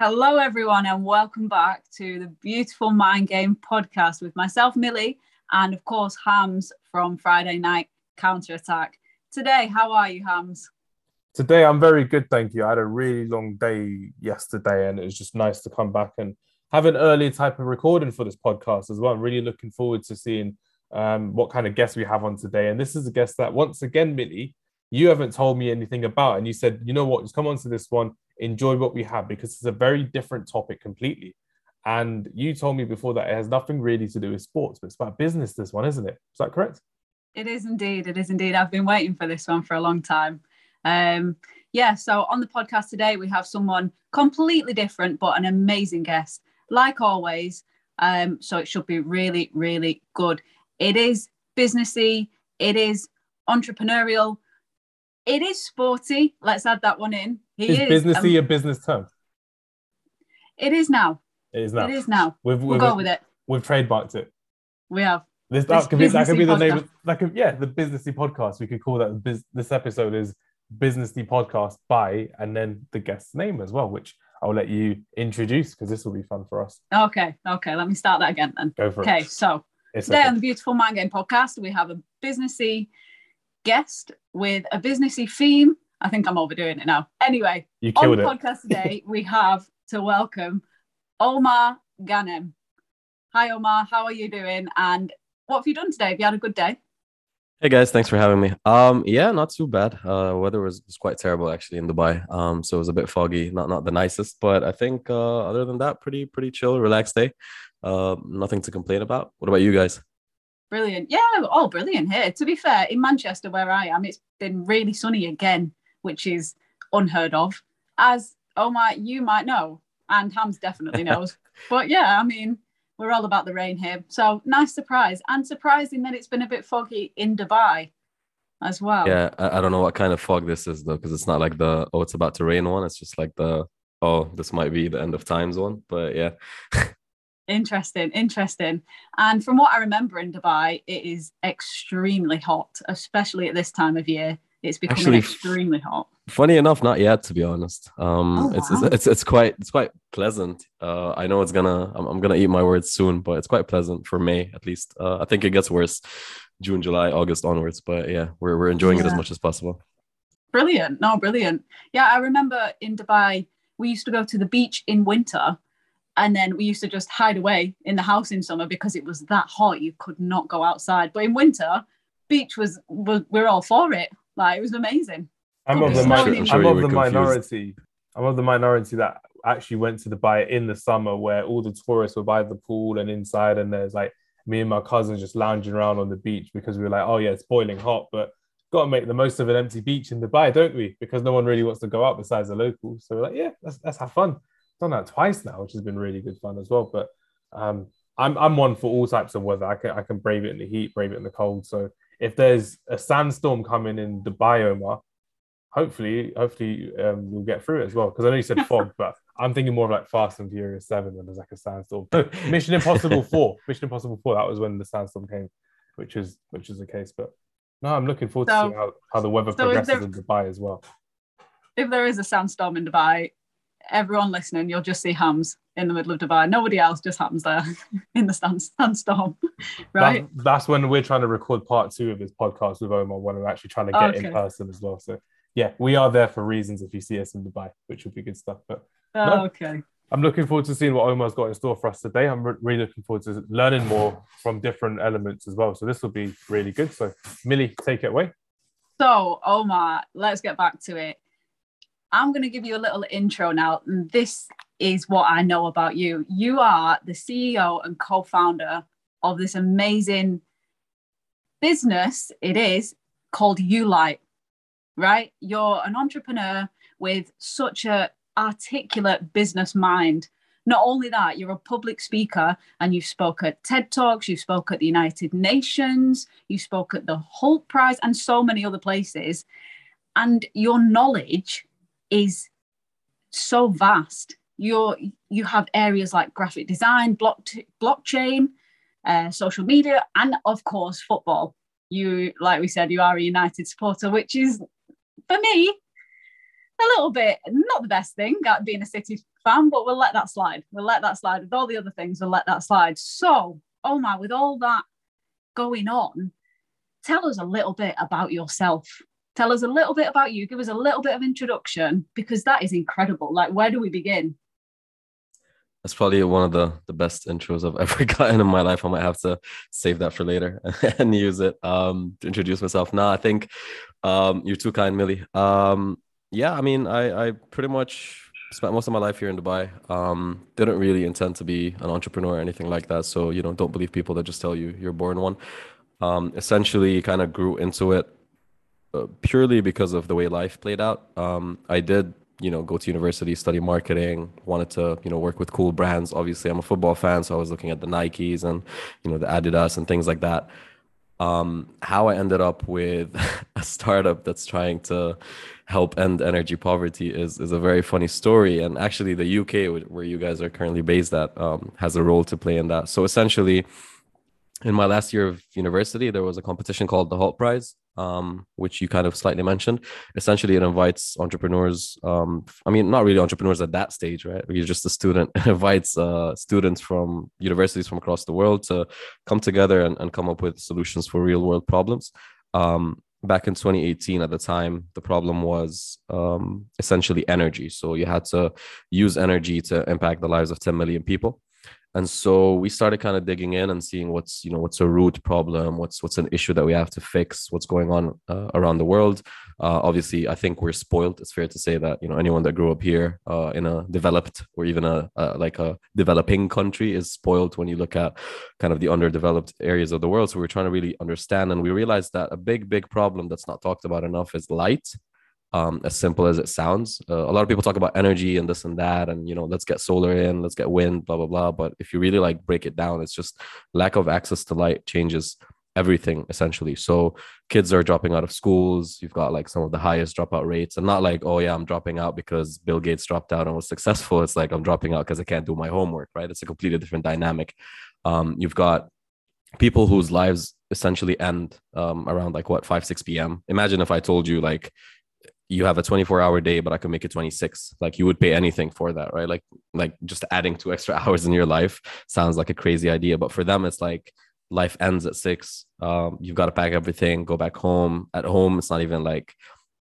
Hello, everyone, and welcome back to the Beautiful Mind Game podcast with myself, Millie, and of course, Hams from Friday Night Counter Attack. Today, how are you, Hams? Today, I'm very good, thank you. I had a really long day yesterday, and it was just nice to come back and have an early type of recording for this podcast as well. I'm really looking forward to seeing um, what kind of guests we have on today. And this is a guest that, once again, Millie, you haven't told me anything about. And you said, you know what, just come on to this one, enjoy what we have, because it's a very different topic completely. And you told me before that it has nothing really to do with sports, but it's about business, this one, isn't it? Is that correct? It is indeed. It is indeed. I've been waiting for this one for a long time. Um, yeah, so on the podcast today, we have someone completely different, but an amazing guest, like always. Um, so it should be really, really good. It is businessy, it is entrepreneurial, it is sporty. Let's add that one in. He is, is businessy um, a business term? It is now. It is now. It is now. We've, we'll go with it. We've trademarked it. We have. This, that, could be, that could be the name of like yeah, the businessy podcast. We could call that biz, this episode is businessy podcast by and then the guest's name as well, which I'll let you introduce because this will be fun for us. Okay, okay, let me start that again then. Go for okay, it. Okay, so it's today okay. on the Beautiful Mind Game podcast, we have a businessy guest with a businessy theme. I think I'm overdoing it now. Anyway, you on the it. podcast today, we have to welcome Omar Ganem. Hi, Omar. How are you doing? And what have you done today? Have you had a good day? Hey guys, thanks for having me. Um, yeah, not too bad. Uh, weather was, was quite terrible actually in Dubai. Um, so it was a bit foggy, not not the nicest, but I think uh, other than that, pretty pretty chill, relaxed day. Uh, nothing to complain about. What about you guys? Brilliant. Yeah, oh, brilliant here. To be fair, in Manchester where I am, it's been really sunny again, which is unheard of. As oh Omar, you might know, and Hams definitely knows. but yeah, I mean, we're all about the rain here. So nice surprise, and surprising that it's been a bit foggy in Dubai as well. Yeah, I, I don't know what kind of fog this is though, because it's not like the oh, it's about to rain one. It's just like the oh, this might be the end of times one. But yeah. interesting, interesting. And from what I remember in Dubai, it is extremely hot, especially at this time of year. It's becoming Actually, extremely hot. Funny enough, not yet to be honest. Um, oh, it's, wow. it's, it's it's quite it's quite pleasant. Uh, I know it's gonna I'm, I'm, gonna eat my words soon, but it's quite pleasant for May at least. Uh, I think it gets worse June, July, August onwards. But yeah, we're we're enjoying yeah. it as much as possible. Brilliant, no, brilliant. Yeah, I remember in Dubai we used to go to the beach in winter, and then we used to just hide away in the house in summer because it was that hot you could not go outside. But in winter, beach was, was we're all for it. Like it was amazing. I'm of the, mi- I'm of the minority. I'm of the minority that actually went to Dubai in the summer where all the tourists were by the pool and inside, and there's like me and my cousins just lounging around on the beach because we were like, oh yeah, it's boiling hot, but got to make the most of an empty beach in Dubai, don't we? Because no one really wants to go out besides the locals. So we're like, yeah, let's, let's have fun. Done that twice now, which has been really good fun as well. But um, I'm I'm one for all types of weather. I can I can brave it in the heat, brave it in the cold. So if there's a sandstorm coming in the bioma, hopefully, hopefully um, we'll get through it as well. Because I know you said fog, but I'm thinking more of like Fast and Furious Seven when there's like a sandstorm. Mission Impossible Four, Mission Impossible Four. That was when the sandstorm came, which is which is the case. But no, I'm looking forward so, to see how, how the weather so progresses there, in Dubai as well. If there is a sandstorm in Dubai, everyone listening, you'll just see hams in the middle of Dubai. Nobody else just happens there in the stand, sandstorm, right? That, that's when we're trying to record part two of this podcast with Omar when we're actually trying to get okay. in person as well. So yeah, we are there for reasons if you see us in Dubai, which would be good stuff. But oh, no, okay. I'm looking forward to seeing what Omar's got in store for us today. I'm re- really looking forward to learning more from different elements as well. So this will be really good. So Millie, take it away. So Omar, let's get back to it. I'm going to give you a little intro now. This is what I know about you. You are the CEO and co founder of this amazing business, it is called Ulite, right? You're an entrepreneur with such a articulate business mind. Not only that, you're a public speaker and you spoke at TED Talks, you spoke at the United Nations, you spoke at the Hult Prize, and so many other places. And your knowledge is so vast. You're you have areas like graphic design, block blockchain, uh, social media, and of course football. You, like we said, you are a United supporter, which is for me a little bit not the best thing. Being a City fan, but we'll let that slide. We'll let that slide. With all the other things, we'll let that slide. So, Omar, with all that going on, tell us a little bit about yourself. Tell us a little bit about you. Give us a little bit of introduction because that is incredible. Like, where do we begin? That's probably one of the, the best intros I've ever gotten in my life. I might have to save that for later and use it um, to introduce myself. Now, I think um, you're too kind, Millie. Um, yeah, I mean, I, I pretty much spent most of my life here in Dubai. Um, didn't really intend to be an entrepreneur or anything like that. So, you know, don't believe people that just tell you you're born one. Um, essentially, kind of grew into it uh, purely because of the way life played out. Um, I did, you know, go to university, study marketing, wanted to, you know, work with cool brands. Obviously, I'm a football fan, so I was looking at the Nikes and, you know, the Adidas and things like that. Um, how I ended up with a startup that's trying to help end energy poverty is is a very funny story. And actually, the UK, where you guys are currently based at, um, has a role to play in that. So essentially, in my last year of university, there was a competition called the Hult Prize, um, which you kind of slightly mentioned. Essentially, it invites entrepreneurs. Um, I mean, not really entrepreneurs at that stage, right? You're just a student. It invites uh, students from universities from across the world to come together and, and come up with solutions for real world problems. Um, back in 2018, at the time, the problem was um, essentially energy. So you had to use energy to impact the lives of 10 million people and so we started kind of digging in and seeing what's you know what's a root problem what's what's an issue that we have to fix what's going on uh, around the world. Uh, obviously i think we're spoiled. It's fair to say that you know anyone that grew up here uh, in a developed or even a, a, like a developing country is spoiled when you look at kind of the underdeveloped areas of the world. So we're trying to really understand and we realized that a big big problem that's not talked about enough is light um, as simple as it sounds. Uh, a lot of people talk about energy and this and that, and you know, let's get solar in, let's get wind, blah blah blah. But if you really like break it down, it's just lack of access to light changes everything essentially. So kids are dropping out of schools. You've got like some of the highest dropout rates, and not like, oh yeah, I'm dropping out because Bill Gates dropped out and was successful. It's like I'm dropping out because I can't do my homework, right? It's a completely different dynamic. Um, you've got people whose lives essentially end um, around like what 5 6 p.m imagine if i told you like you have a 24 hour day but i can make it 26 like you would pay anything for that right? Like like just adding two extra hours in your life sounds like a crazy idea. But for them it's like life ends at six. Um, you've got to pack everything go back home. At home it's not even like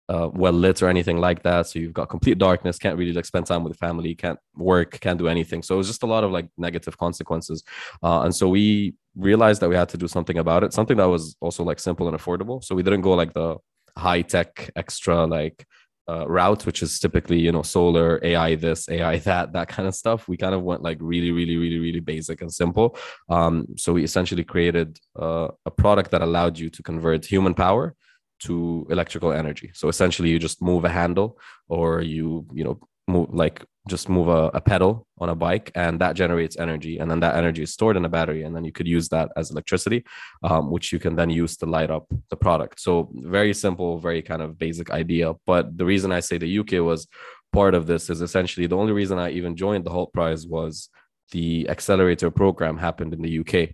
uh, well lit or anything like that. So you've got complete darkness can't really like spend time with family can't work can't do anything. So it's just a lot of like negative consequences. Uh, and so we realized that we had to do something about it something that was also like simple and affordable. So we didn't go like the high tech extra like uh, route, which is typically you know solar AI this AI that that kind of stuff. We kind of went like really really really really basic and simple. Um, so we essentially created uh, a product that allowed you to convert human power to electrical energy. So essentially, you just move a handle or you you know move like just move a, a, pedal on a bike and that generates energy and then that energy is stored in a battery and then you could use that as electricity um, which you can then use to light up the product. So very simple very kind of basic idea. But the reason i say the uk was part of this is essentially the only reason i even joined the Hult prize was the accelerator program happened in the uk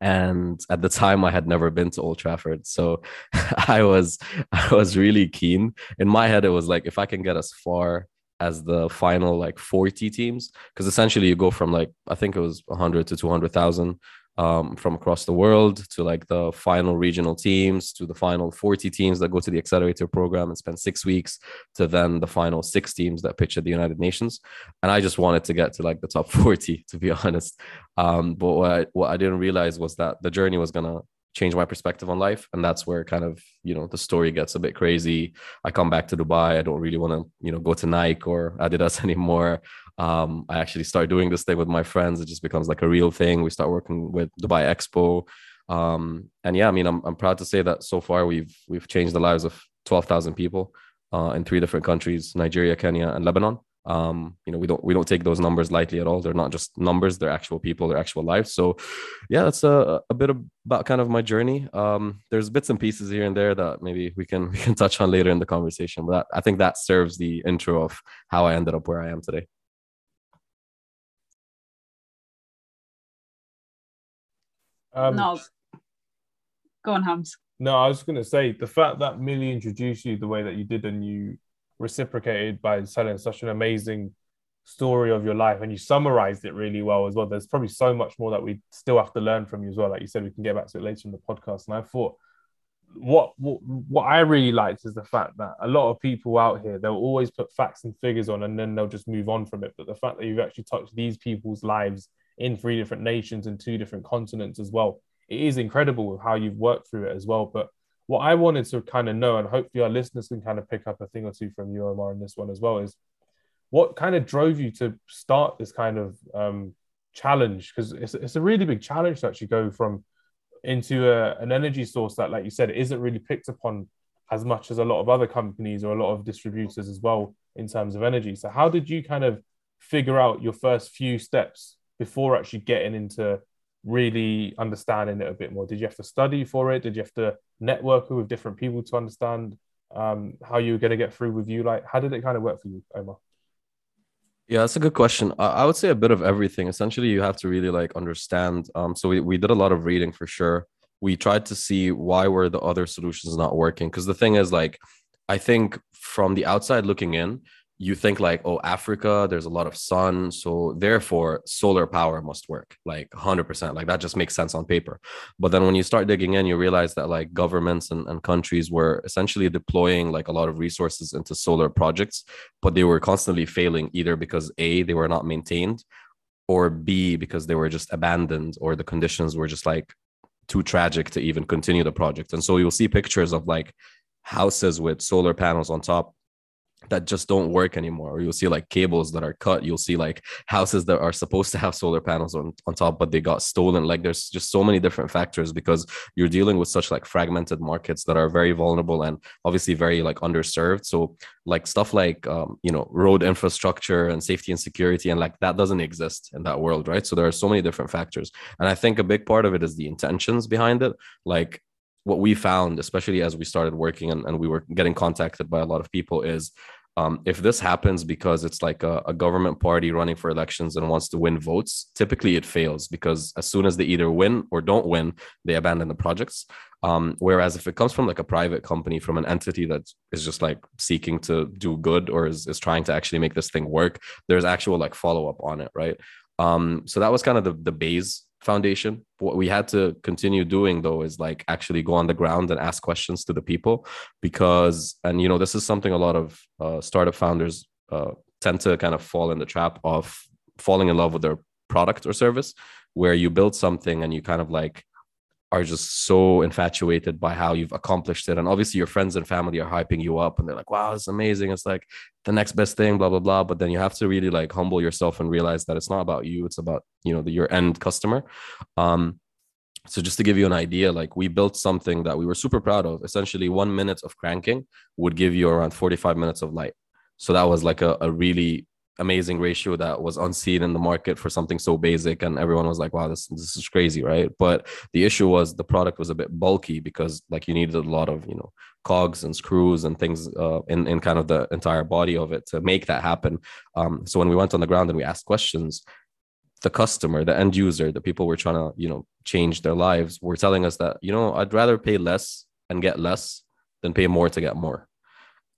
and at the time i had never been to old trafford. So i was i was really keen. In my head it was like if i can get as far as the final like 40 teams because essentially you go from like i think it was 100 to 200000 um, from across the world to like the final regional teams to the final 40 teams that go to the accelerator program and spend six weeks to then the final six teams that pitch at the united nations. And i just wanted to get to like the top 40 to be honest. Um, but what I, what I didn't realize was that the journey was gonna change my perspective on life. And that's where kind of you know the story gets a bit crazy. I come back to dubai. I don't really want to you know go to nike or adidas anymore. Um, i actually start doing this thing with my friends. It just becomes like a real thing. We start working with dubai expo. Um, and yeah i mean I'm, I'm proud to say that so far we've we've changed the lives of 12000 people uh, in three different countries nigeria kenya and lebanon um you know we don't we don't take those numbers lightly at all. They're not just numbers they're actual people they're actual lives so yeah that's a, a bit about kind of my journey. Um there's bits and pieces here and there that maybe we can we can touch on later in the conversation but i think that serves the intro of how i ended up where i am today. Um, no. Go on hams no i was going to say the fact that millie introduced you the way that you did and you reciprocated by telling such an amazing story of your life and you summarized it really well as well. There's probably so much more that we still have to learn from you as well. Like you said, we can get back to it later in the podcast. And I thought what, what what I really liked is the fact that a lot of people out here they'll always put facts and figures on and then they'll just move on from it. But the fact that you've actually touched these people's lives in three different nations and two different continents as well, it is incredible how you've worked through it as well. But what I wanted to kind of know, and hopefully our listeners can kind of pick up a thing or two from you, Omar, in this one as well, is what kind of drove you to start this kind of um, challenge? Because it's, it's a really big challenge to actually go from into a, an energy source that, like you said, isn't really picked upon as much as a lot of other companies or a lot of distributors as well in terms of energy. So, how did you kind of figure out your first few steps before actually getting into really understanding it a bit more? Did you have to study for it? Did you have to network with different people to understand um, how you were going to get through with you? Like, how did it kind of work for you, Omar? Yeah, that's a good question. I, would say a bit of everything. Essentially, you have to really like understand. Um, so we, we did a lot of reading for sure. We tried to see why were the other solutions not working. Because the thing is, like, I think from the outside looking in, you think like oh africa there's a lot of sun so therefore solar power must work like 100% like that just makes sense on paper. But then when you start digging in you realize that like governments and, and countries were essentially deploying like a lot of resources into solar projects but they were constantly failing either because a they were not maintained or b because they were just abandoned or the conditions were just like too tragic to even continue the project. And so you'll see pictures of like houses with solar panels on top that just don't work anymore. Or you'll see like cables that are cut. You'll see like houses that are supposed to have solar panels on, on top but they got stolen. Like there's just so many different factors because you're dealing with such like fragmented markets that are very vulnerable and obviously very like underserved. So like stuff like um, you know road infrastructure and safety and security and like that doesn't exist in that world right? So there are so many different factors. And i think a big part of it is the intentions behind it. Like what we found, especially as we started working and, and we were getting contacted by a lot of people, is um, if this happens because it's like a, a, government party running for elections and wants to win votes, typically it fails because as soon as they either win or don't win, they abandon the projects. Um, whereas if it comes from like a private company, from an entity that is just like seeking to do good or is, is trying to actually make this thing work, there's actual like follow up on it, right? Um, so that was kind of the the base foundation. What we had to continue doing though is like actually go on the ground and ask questions to the people because, and you know, this is something a lot of uh, startup founders uh, tend to kind of fall in the trap of falling in love with their product or service, where you build something and you kind of like are just so infatuated by how you've accomplished it. And obviously, your friends and family are hyping you up and they're like, wow, it's amazing. It's like the next best thing, blah, blah, blah. But then you have to really like humble yourself and realize that it's not about you, it's about, you know, the, your end customer. Um, so just to give you an idea, like we built something that we were super proud of. Essentially, one minute of cranking would give you around 45 minutes of light. So that was like a, a really amazing ratio that was unseen in the market for something so basic and everyone was like wow this this is crazy right? But the issue was the product was a bit bulky because like you needed a lot of you know cogs and screws and things uh, in in kind of the entire body of it to make that happen. Um, so when we went on the ground and we asked questions the customer the end user the people were trying to you know change their lives were telling us that you know i'd rather pay less and get less than pay more to get more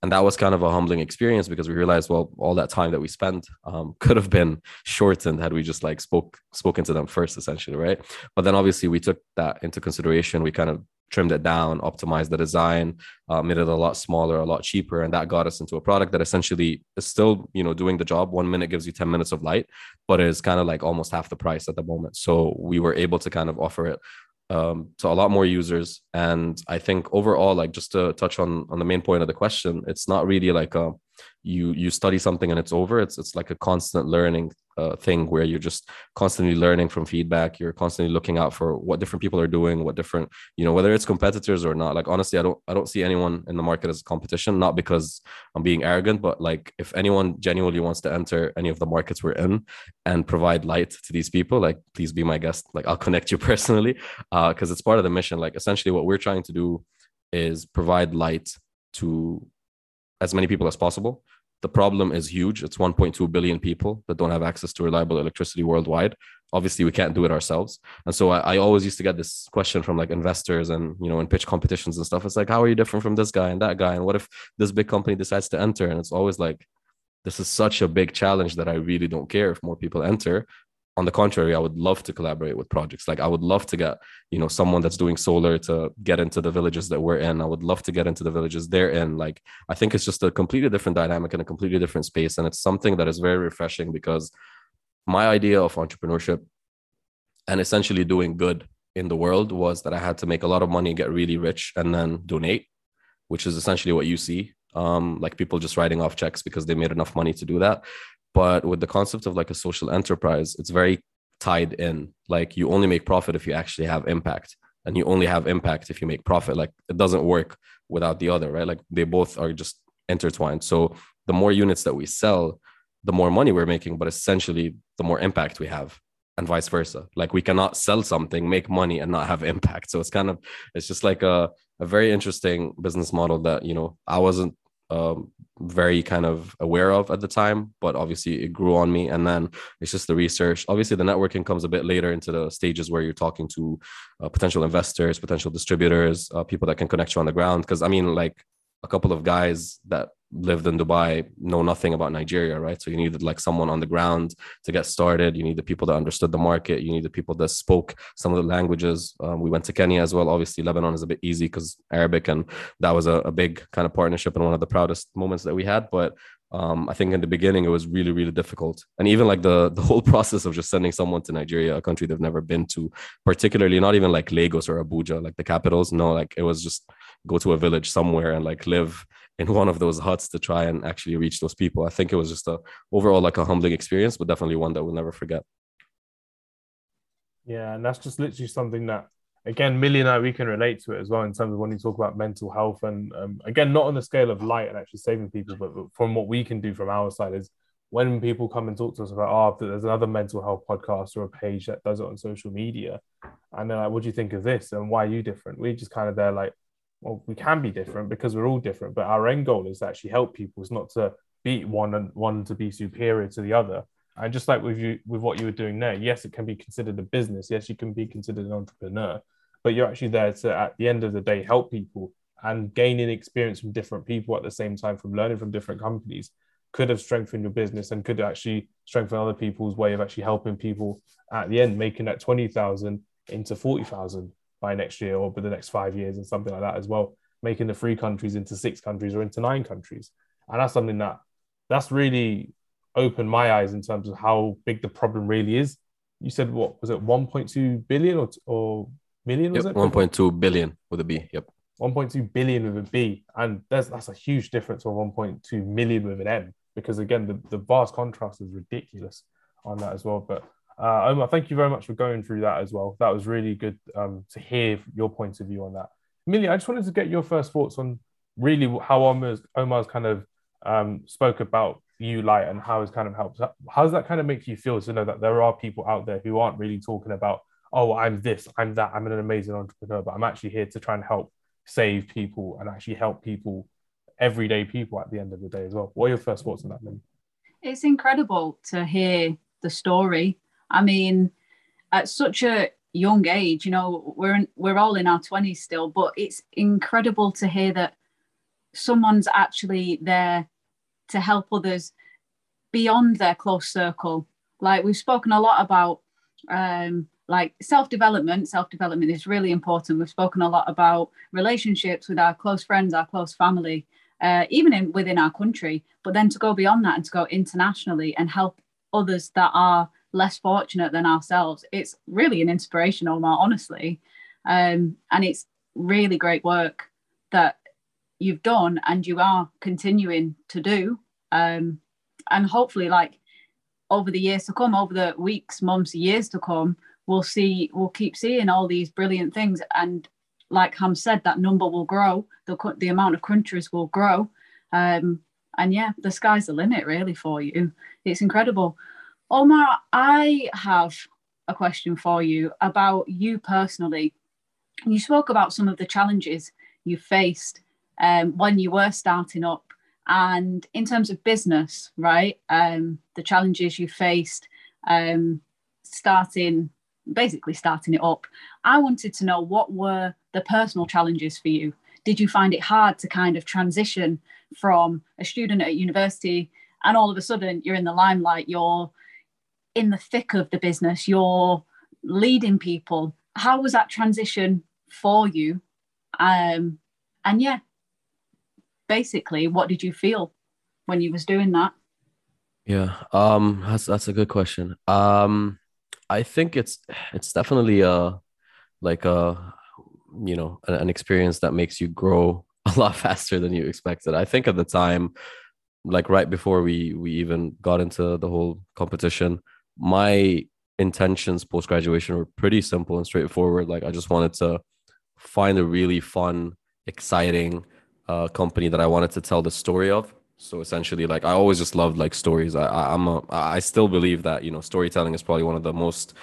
and that was kind of a humbling experience because we realized well all that time that we spent um, could have been shortened had we just like spoke spoken to them first essentially right? But then obviously we took that into consideration. We kind of trimmed it down optimized the design uh, made it a lot smaller a lot cheaper. And that got us into a product that essentially is still you know doing the job. One minute gives you 10 minutes of light but is kind of like almost half the price at the moment. So we were able to kind of offer it um, to a lot more users. And I think overall, like just to touch on on the main point of the question, it's not really like a you you study something and it's over. It's it's like a constant learning uh, thing where you're just constantly learning from feedback. You're constantly looking out for what different people are doing what different you know whether it's competitors or not. Like honestly i don't i don't see anyone in the market as competition not because i'm being arrogant but like if anyone genuinely wants to enter any of the markets we're in and provide light to these people like please be my guest. Like i'll connect you personally because uh, it's part of the mission. Like essentially what we're trying to do is provide light to as many people as possible the problem is huge. It's 1.2 billion people that don't have access to reliable electricity worldwide. Obviously, we can't do it ourselves. And so I, I, always used to get this question from like investors and, you know, in pitch competitions and stuff. It's like, how are you different from this guy and that guy? And what if this big company decides to enter? And it's always like, this is such a big challenge that I really don't care if more people enter. On the contrary, I would love to collaborate with projects. Like I would love to get, you know, someone that's doing solar to get into the villages that we're in. I would love to get into the villages they're in. Like I think it's just a completely different dynamic and a completely different space. And it's something that is very refreshing because my idea of entrepreneurship and essentially doing good in the world was that I had to make a lot of money, get really rich, and then donate, which is essentially what you see um, like people just writing off checks because they made enough money to do that. But with the concept of like a social enterprise, it's very tied in. Like you only make profit if you actually have impact, and you only have impact if you make profit. Like it doesn't work without the other, right? Like they both are just intertwined. So the more units that we sell, the more money we're making, but essentially the more impact we have and vice versa. Like we cannot sell something, make money, and not have impact. So it's kind of it's just like a a very interesting business model that you know I wasn't um, very kind of aware of at the time, but obviously it grew on me. And then it's just the research. Obviously, the networking comes a bit later into the stages where you're talking to uh, potential investors, potential distributors, uh, people that can connect you on the ground. Because I mean, like a couple of guys that lived in Dubai know nothing about Nigeria, right? So you needed like someone on the ground to get started. You need the people that understood the market. You need the people that spoke some of the languages. Um, we went to Kenya as well. Obviously, Lebanon is a bit easy because Arabic, and that was a, a, big kind of partnership and one of the proudest moments that we had. But um, I think in the beginning it was really, really difficult, and even like the the whole process of just sending someone to Nigeria, a country they've never been to, particularly not even like Lagos or Abuja, like the capitals. No, like it was just go to a village somewhere and like live in one of those huts to try and actually reach those people. I think it was just a overall like a humbling experience, but definitely one that we'll never forget. Yeah, and that's just literally something that again, Millie and I we can relate to it as well in terms of when you talk about mental health and um, again, not on the scale of light and actually saving people, but, but from what we can do from our side is when people come and talk to us about, oh, there's another mental health podcast or a page that does it on social media, and they're like, what do you think of this and why are you different? We just kind of there like, well, we can be different because we're all different, but our end goal is to actually help people. is not to beat one and one to be superior to the other. And just like with you, with what you were doing there, yes, it can be considered a business. Yes, you can be considered an entrepreneur, but you're actually there to, at the end of the day, help people and gaining experience from different people at the same time, from learning from different companies, could have strengthened your business and could actually strengthen other people's way of actually helping people at the end, making that twenty thousand into forty thousand by next year or by the next five years and something like that as well, making the three countries into six countries or into nine countries. And that's something that that's really opened my eyes in terms of how big the problem really is. You said what was it 1.2 billion or, or million was yep, it 1.2 billion with a b yep 1.2 billion with a b and that's that's a huge difference of 1.2 million with an m because again the, the vast contrast is ridiculous on that as well but uh, Omar, thank you very much for going through that as well. That was really good um, to hear your point of view on that. Millie, I just wanted to get your first thoughts on really how Omar's, Omar's kind of um, spoke about Ulite and how it's kind of helped. How does that kind of make you feel to know that there are people out there who aren't really talking about, oh, I'm this, I'm that, I'm an amazing entrepreneur, but I'm actually here to try and help save people and actually help people, everyday people at the end of the day as well. What are your first thoughts on that, Millie? It's incredible to hear the story I mean, at such a young age, you know, we're in, we're all in our twenties still, but it's incredible to hear that someone's actually there to help others beyond their close circle. Like we've spoken a lot about um, like self-development. Self-development is really important. We've spoken a lot about relationships with our close friends, our close family, uh, even in, within our country. But then to go beyond that and to go internationally and help others that are less fortunate than ourselves. It's really an inspiration, Omar, honestly. Um, and it's really great work that you've done and you are continuing to do. Um, and hopefully, like over the years to come, over the weeks, months, years to come, we'll see, we'll keep seeing all these brilliant things. And like Ham said, that number will grow, the, the amount of countries will grow. Um, and yeah, the sky's the limit really for you. It's incredible. Omar, I have a question for you about you personally. You spoke about some of the challenges you faced um, when you were starting up, and in terms of business, right? Um, the challenges you faced um, starting, basically starting it up. I wanted to know what were the personal challenges for you. Did you find it hard to kind of transition from a student at university and all of a sudden you're in the limelight you're in the thick of the business you're leading people. How was that transition for you? Um and yeah basically what did you feel when you was doing that? Yeah um that's that's a good question. Um i think it's it's definitely a like a you know an, an experience that makes you grow a lot faster than you expected. I think at the time like right before we we even got into the whole competition my intentions post graduation were pretty simple and straightforward. Like i just wanted to find a really fun exciting uh, company that i wanted to tell the story of. So essentially like i always just loved like stories. I, I i'm a i still believe that you know storytelling is probably one of the most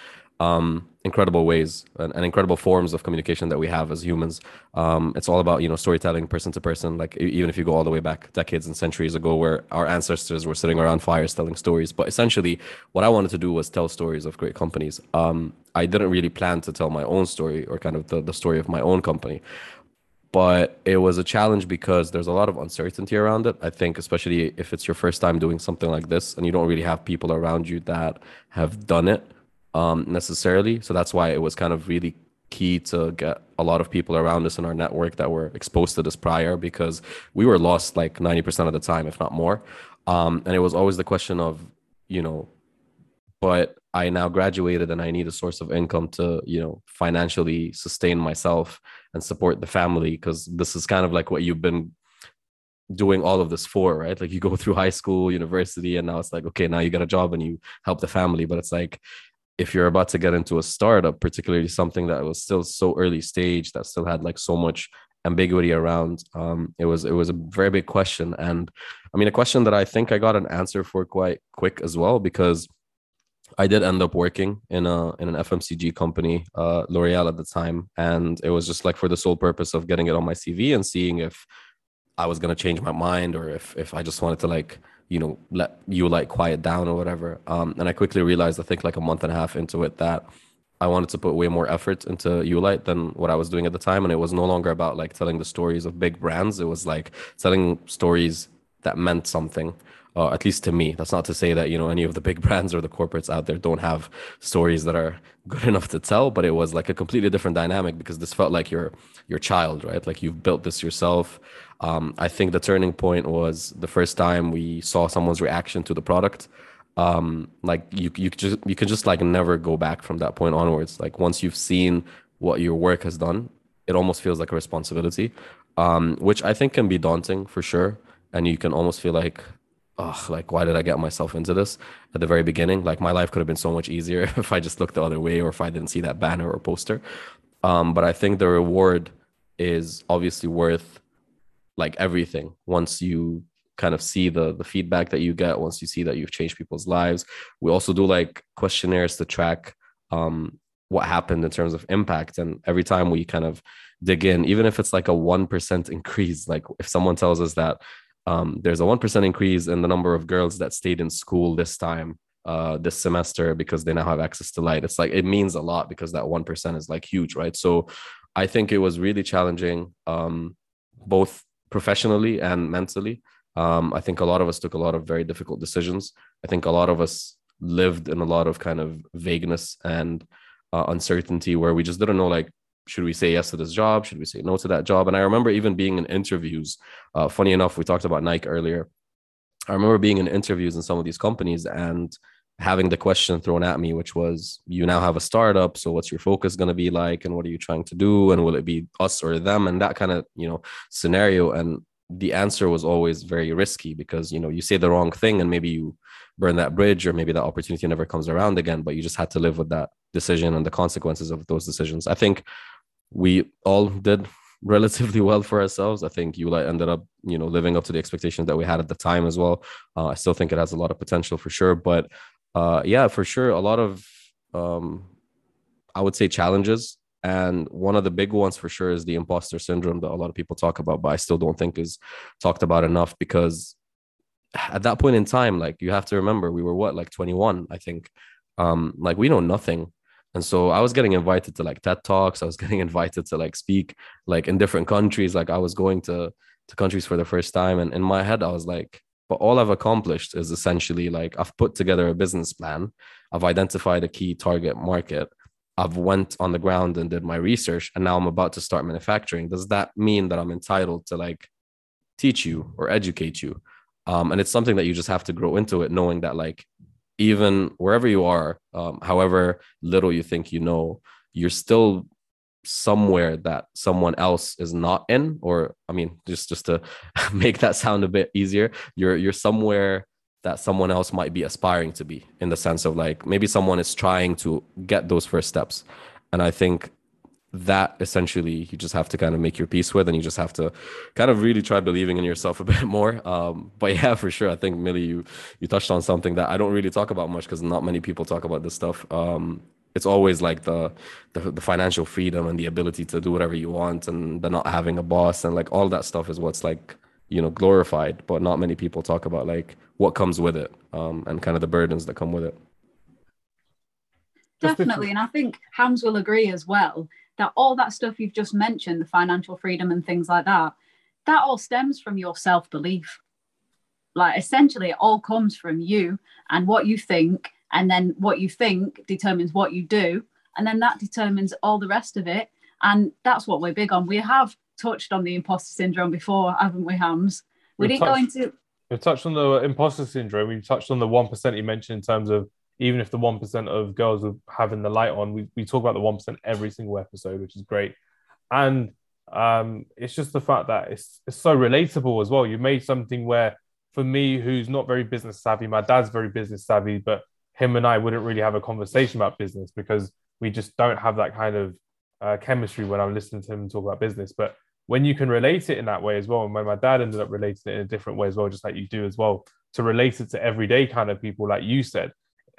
um, incredible ways and, and, incredible forms of communication that we have as humans. Um, it's all about you know storytelling, person to person. Like even if you go all the way back decades and centuries ago, where our ancestors were sitting around fires telling stories. But essentially, what I wanted to do was tell stories of great companies. Um, I didn't really plan to tell my own story or kind of the, the story of my own company. But it was a challenge because there's a lot of uncertainty around it. I think, especially if it's your first time doing something like this and you don't really have people around you that have done it um, necessarily. So that's why it was kind of really key to get a lot of people around us in our network that were exposed to this prior because we were lost like 90% of the time, if not more. Um, and it was always the question of, you know, but I now graduated and I need a source of income to, you know, financially sustain myself and support the family because this is kind of like what you've been doing all of this for, right? Like you go through high school, university, and now it's like, okay, now you get a job and you help the family. But it's like if you're about to get into a startup, particularly something that was still so early stage that still had like so much ambiguity around, um, it was it was a very big question, and I mean a question that I think I got an answer for quite quick as well because I did end up working in a in an FMCG company, uh, L'Oreal at the time, and it was just like for the sole purpose of getting it on my CV and seeing if I was gonna change my mind or if if I just wanted to like you know let you like quiet down or whatever. Um, and i quickly realized i think like a month and a half into it that i wanted to put way more effort into Ulite than what i was doing at the time. And it was no longer about like telling the stories of big brands. It was like telling stories that meant something uh, at least to me that's not to say that you know any of the big brands or the corporates out there don't have stories that are good enough to tell but it was like a completely different dynamic because this felt like your your child right like you've built this yourself um, I think the turning point was the first time we saw someone's reaction to the product. Um, like you, you just you can just like never go back from that point onwards. Like once you've seen what your work has done, it almost feels like a responsibility, um, which I think can be daunting for sure. And you can almost feel like, oh, like why did I get myself into this at the very beginning? Like my life could have been so much easier if I just looked the other way or if I didn't see that banner or poster. Um, but I think the reward is obviously worth like everything once you kind of see the the feedback that you get once you see that you've changed people's lives we also do like questionnaires to track um, what happened in terms of impact and every time we kind of dig in even if it's like a 1% increase like if someone tells us that um, there's a 1% increase in the number of girls that stayed in school this time uh, this semester because they now have access to light it's like it means a lot because that 1% is like huge right so i think it was really challenging um, both professionally and mentally. Um, I think a lot of us took a lot of very difficult decisions. I think a lot of us lived in a lot of kind of vagueness and uh, uncertainty where we just didn't know like should we say yes to this job? Should we say no to that job? And i remember even being in interviews uh, funny enough we talked about nike earlier. I remember being in interviews in some of these companies and having the question thrown at me which was you now have a startup so what's your focus going to be like and what are you trying to do and will it be us or them? And that kind of you know scenario. And the answer was always very risky because you know you say the wrong thing and maybe you burn that bridge or maybe that opportunity never comes around again but you just had to live with that decision and the consequences of those decisions i think we all did relatively well for ourselves. I think Ulite ended up, you know, living up to the expectations that we had at the time as well. Uh, I still think it has a lot of potential for sure, but uh, yeah, for sure, a lot of um, I would say challenges, and one of the big ones for sure is the imposter syndrome that a lot of people talk about, but I still don't think is talked about enough because at that point in time, like you have to remember, we were what like 21, I think. Um, like we know nothing. And so I was getting invited to like TED Talks. I was getting invited to like speak like in different countries. Like I was going to to countries for the first time. And in my head, I was like, but all I've accomplished is essentially like I've put together a business plan, I've identified a key target market, I've went on the ground and did my research, and now I'm about to start manufacturing. Does that mean that I'm entitled to like teach you or educate you? Um, and it's something that you just have to grow into it, knowing that like even wherever you are, um, however little you think you know, you're still somewhere that someone else is not in or i mean just just to make that sound a bit easier you're you're somewhere that someone else might be aspiring to be in the sense of like maybe someone is trying to get those first steps. And i think that essentially you just have to kind of make your peace with and you just have to kind of really try believing in yourself a bit more. Um, but yeah for sure i think millie you you touched on something that i don't really talk about much because not many people talk about this stuff. Um, it's always like the, the, the financial freedom and the ability to do whatever you want and the not having a boss and like all that stuff is what's like you know glorified but not many people talk about like what comes with it um, and kind of the burdens that come with it. Definitely and i think hams will agree as well that all that stuff you've just mentioned the financial freedom and things like that that all stems from your self-belief. Like essentially it all comes from you and what you think and then what you think determines what you do and then that determines all the rest of it and that's what we're big on. We have touched on the imposter syndrome before haven't we hams? We we've didn't touched, go into we've touched on the imposter syndrome. We've touched on the 1% you mentioned in terms of even if the 1% of girls are having the light on we, we talk about the 1% every single episode which is great. And um, it's just the fact that it's, it's so relatable as well. You made something where for me who's not very business savvy my dad's very business savvy but him and I wouldn't really have a conversation about business because we just don't have that kind of uh, chemistry when I'm listening to him talk about business. But when you can relate it in that way as well, and when my dad ended up relating it in a different way as well, just like you do as well, to relate it to everyday kind of people, like you said,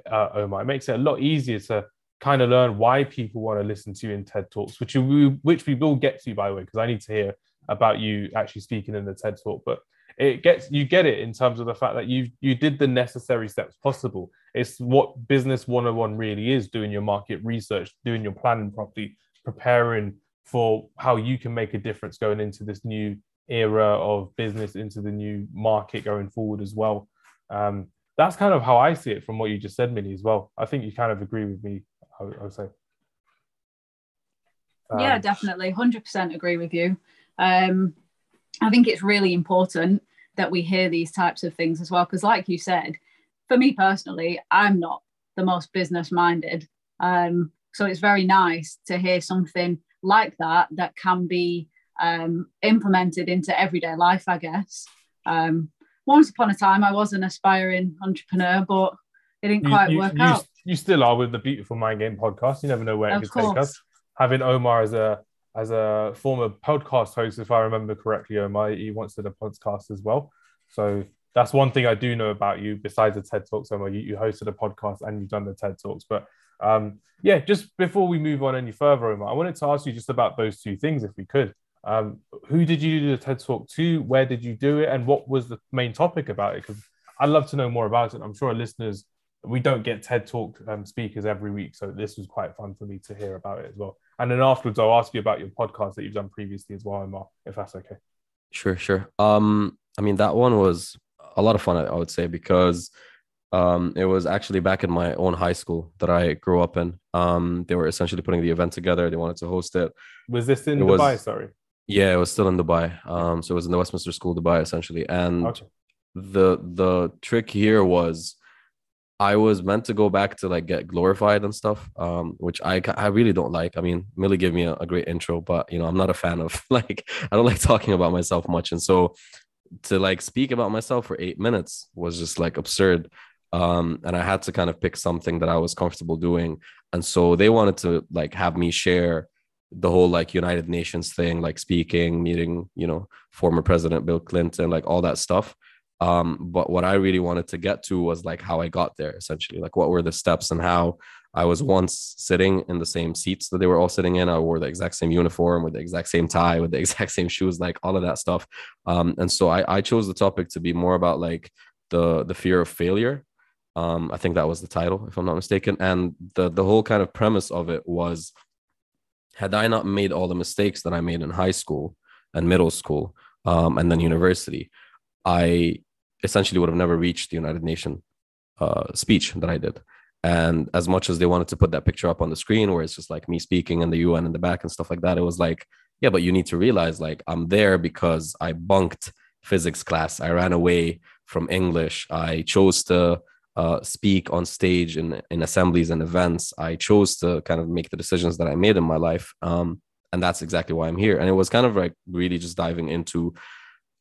uh, Omar, it makes it a lot easier to kind of learn why people want to listen to you in TED Talks, which you which we will get to by the way, because I need to hear about you actually speaking in the TED Talk. But it gets you get it in terms of the fact that you you did the necessary steps possible it's what business 101 really is doing your market research doing your planning properly preparing for how you can make a difference going into this new era of business into the new market going forward as well um, that's kind of how i see it from what you just said minnie as well i think you kind of agree with me i would, I would say um, yeah definitely 100% agree with you um, I think it's really important that we hear these types of things as well. Because, like you said, for me personally, I'm not the most business minded. Um, so it's very nice to hear something like that that can be um, implemented into everyday life, I guess. Um, once upon a time, I was an aspiring entrepreneur, but it didn't quite you, work you, out. You still are with the Beautiful Mind Game podcast. You never know where it could take us. Having Omar as a as a former podcast host, if I remember correctly, Omar, he once did a podcast as well. So that's one thing I do know about you, besides the TED Talks, Omar. You, you hosted a podcast and you've done the TED Talks. But um, yeah, just before we move on any further, Omar, I wanted to ask you just about those two things, if we could. Um, who did you do the TED Talk to? Where did you do it? And what was the main topic about it? Because I'd love to know more about it. I'm sure listeners, we don't get TED Talk um, speakers every week. So this was quite fun for me to hear about it as well. And then afterwards, I'll ask you about your podcast that you've done previously as well, Omar, if that's okay. Sure, sure. Um, I mean, that one was a lot of fun, I would say, because um, it was actually back in my own high school that I grew up in. Um, they were essentially putting the event together. They wanted to host it. Was this in it Dubai? Was, sorry. Yeah, it was still in Dubai. Um, so it was in the Westminster School, Dubai, essentially. And okay. the the trick here was I was meant to go back to like get glorified and stuff, um, which I I really don't like. I mean, Millie gave me a, a, great intro, but you know, I'm not a fan of like I don't like talking about myself much, and so to like speak about myself for eight minutes was just like absurd. Um, and I had to kind of pick something that I was comfortable doing, and so they wanted to like have me share the whole like United Nations thing, like speaking, meeting, you know, former President Bill Clinton, like all that stuff. Um, but what I really wanted to get to was like how I got there, essentially, like what were the steps and how I was once sitting in the same seats that they were all sitting in. I wore the exact same uniform with the exact same tie, with the exact same shoes, like all of that stuff. Um, and so I, I chose the topic to be more about like the the fear of failure. Um, I think that was the title, if I'm not mistaken. And the the whole kind of premise of it was, had I not made all the mistakes that I made in high school and middle school, um, and then university, I essentially would have never reached the United Nations uh, speech that I did. And as much as they wanted to put that picture up on the screen where it's just like me speaking and the UN in the back and stuff like that, it was like, yeah, but you need to realize like I'm there because I bunked physics class. I ran away from English. I chose to uh, speak on stage in, in assemblies and events. I chose to kind of make the decisions that I made in my life. Um, and that's exactly why I'm here. And it was kind of like really just diving into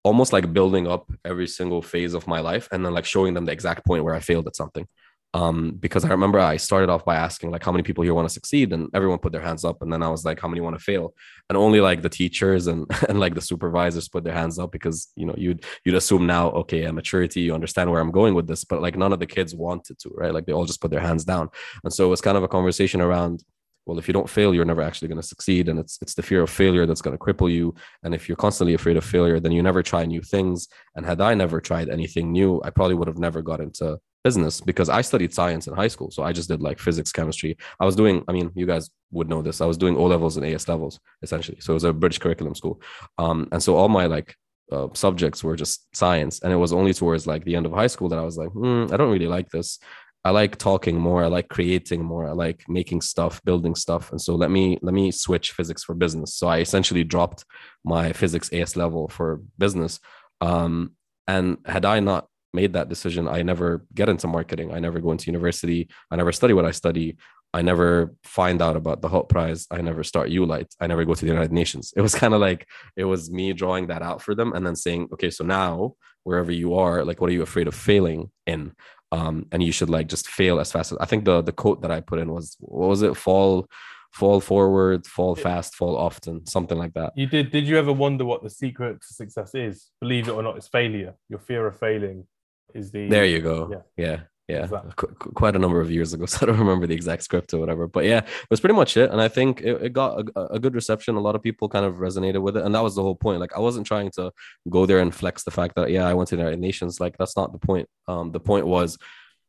almost like building up every single phase of my life and then like showing them the exact point where I failed at something um, because I remember I started off by asking like how many people here want to succeed, and everyone put their hands up, and then I was like, how many want to fail, and only like the teachers and and like the supervisors put their hands up because you know you'd you'd assume now okay, a maturity, you understand where I'm going with this, but like none of the kids wanted to, right? Like they all just put their hands down, and so it was kind of a conversation around well if you don't fail you're never actually going to succeed. And it's it's the fear of failure that's going to cripple you. And if you're constantly afraid of failure then you never try new things. And had i never tried anything new i probably would have never got into business because I studied science in high school. So I just did like physics, chemistry. I was doing, I mean, you guys would know this. I was doing O levels and AS levels essentially. So it was a British curriculum school. Um, and so all my like uh, subjects were just science. And it was only towards like the end of high school that I was like, hmm, I don't really like this. I like talking more. I like creating more. I like making stuff, building stuff. And so let me let me switch physics for business. So I essentially dropped my physics AS level for business. Um, and had I not made that decision, I never get into marketing. I never go into university. I never study what I study. I never find out about the Hult Prize. I never start ULITE. I never go to the United Nations. It was kind of like it was me drawing that out for them and then saying, okay, so now wherever you are, like, what are you afraid of failing in? Um, and you should like just fail as fast as I think the the quote that I put in was what was it? Fall fall forward, fall fast, fall often, something like that. You did did you ever wonder what the secret to success is? Believe it or not, it's failure. Your fear of failing is the there you go. Yeah. Yeah yeah. Qu- quite a number of years ago so i don't remember the exact script or whatever but yeah it was pretty much it and i think it, it got a, a, good reception. A lot of people kind of resonated with it and that was the whole point. Like i wasn't trying to go there and flex the fact that yeah i went to the united nations. Like that's not the point. Um the point was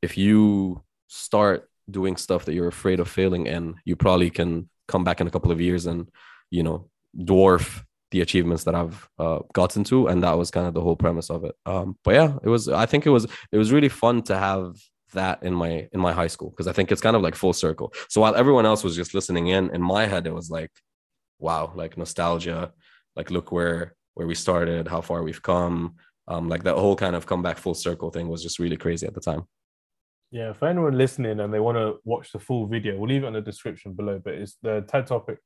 if you start doing stuff that you're afraid of failing in you probably can come back in a couple of years and you know dwarf the achievements that I've uh, gotten to, and that was kind of the whole premise of it. Um, but yeah, it was. I think it was. It was really fun to have that in my in my high school because I think it's kind of like full circle. So while everyone else was just listening in, in my head it was like, wow, like nostalgia, like look where where we started, how far we've come. Um, like that whole kind of come back full circle thing was just really crazy at the time. Yeah, for anyone listening and they want to watch the full video, we'll leave it in the description below. But it's the TED topic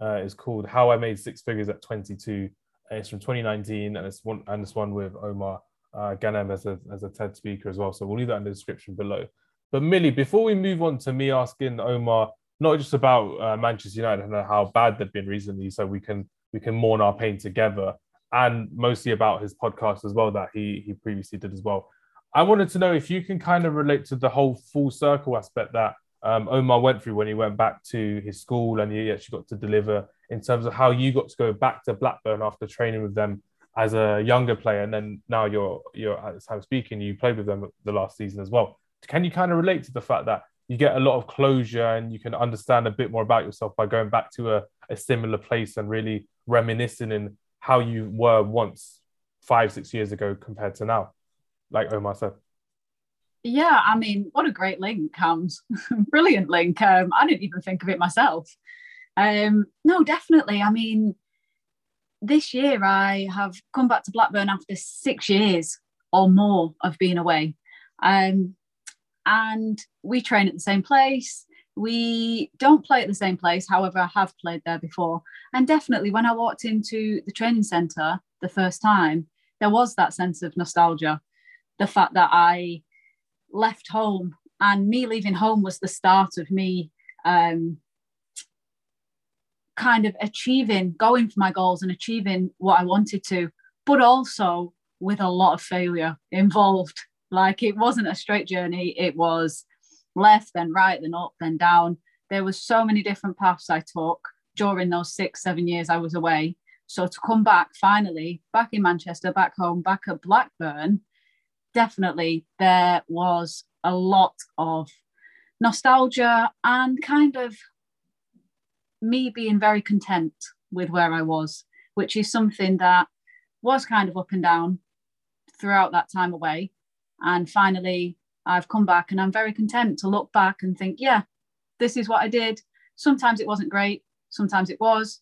uh, is called How I Made Six Figures at 22. And It's from 2019, and it's one and it's one with Omar uh, as a as a TED speaker as well. So we'll leave that in the description below. But Millie, before we move on to me asking Omar not just about uh, Manchester United and how bad they've been recently, so we can we can mourn our pain together, and mostly about his podcast as well that he he previously did as well. I wanted to know if you can kind of relate to the whole full circle aspect that um, Omar went through when he went back to his school and he actually got to deliver in terms of how you got to go back to Blackburn after training with them as a younger player, and then now you're you're the time speaking, you played with them the last season as well. Can you kind of relate to the fact that you get a lot of closure and you can understand a bit more about yourself by going back to a, a similar place and really reminiscing in how you were once five, six years ago compared to now, like Omar said? Yeah, I mean, what a great link, Hams. Brilliant link. Um, I didn't even think of it myself. Um, no, definitely. I mean, this year I have come back to Blackburn after six years or more of being away. Um, and we train at the same place. We don't play at the same place, however, I have played there before. And definitely, when I walked into the training centre the first time, there was that sense of nostalgia. The fact that I left home, and me leaving home was the start of me um, kind of achieving, going for my goals and achieving what I wanted to, but also with a lot of failure involved. Like it wasn't a straight journey, it was left, then right, then up, then down. There was so many different paths I took during those six, seven years I was away. So to come back finally, back in Manchester, back home, back at Blackburn, definitely there was a lot of nostalgia and kind of me being very content with where I was, which is something that was kind of up and down throughout that time away. And finally, I've come back and I'm very content to look back and think, yeah, this is what I did. Sometimes it wasn't great, sometimes it was,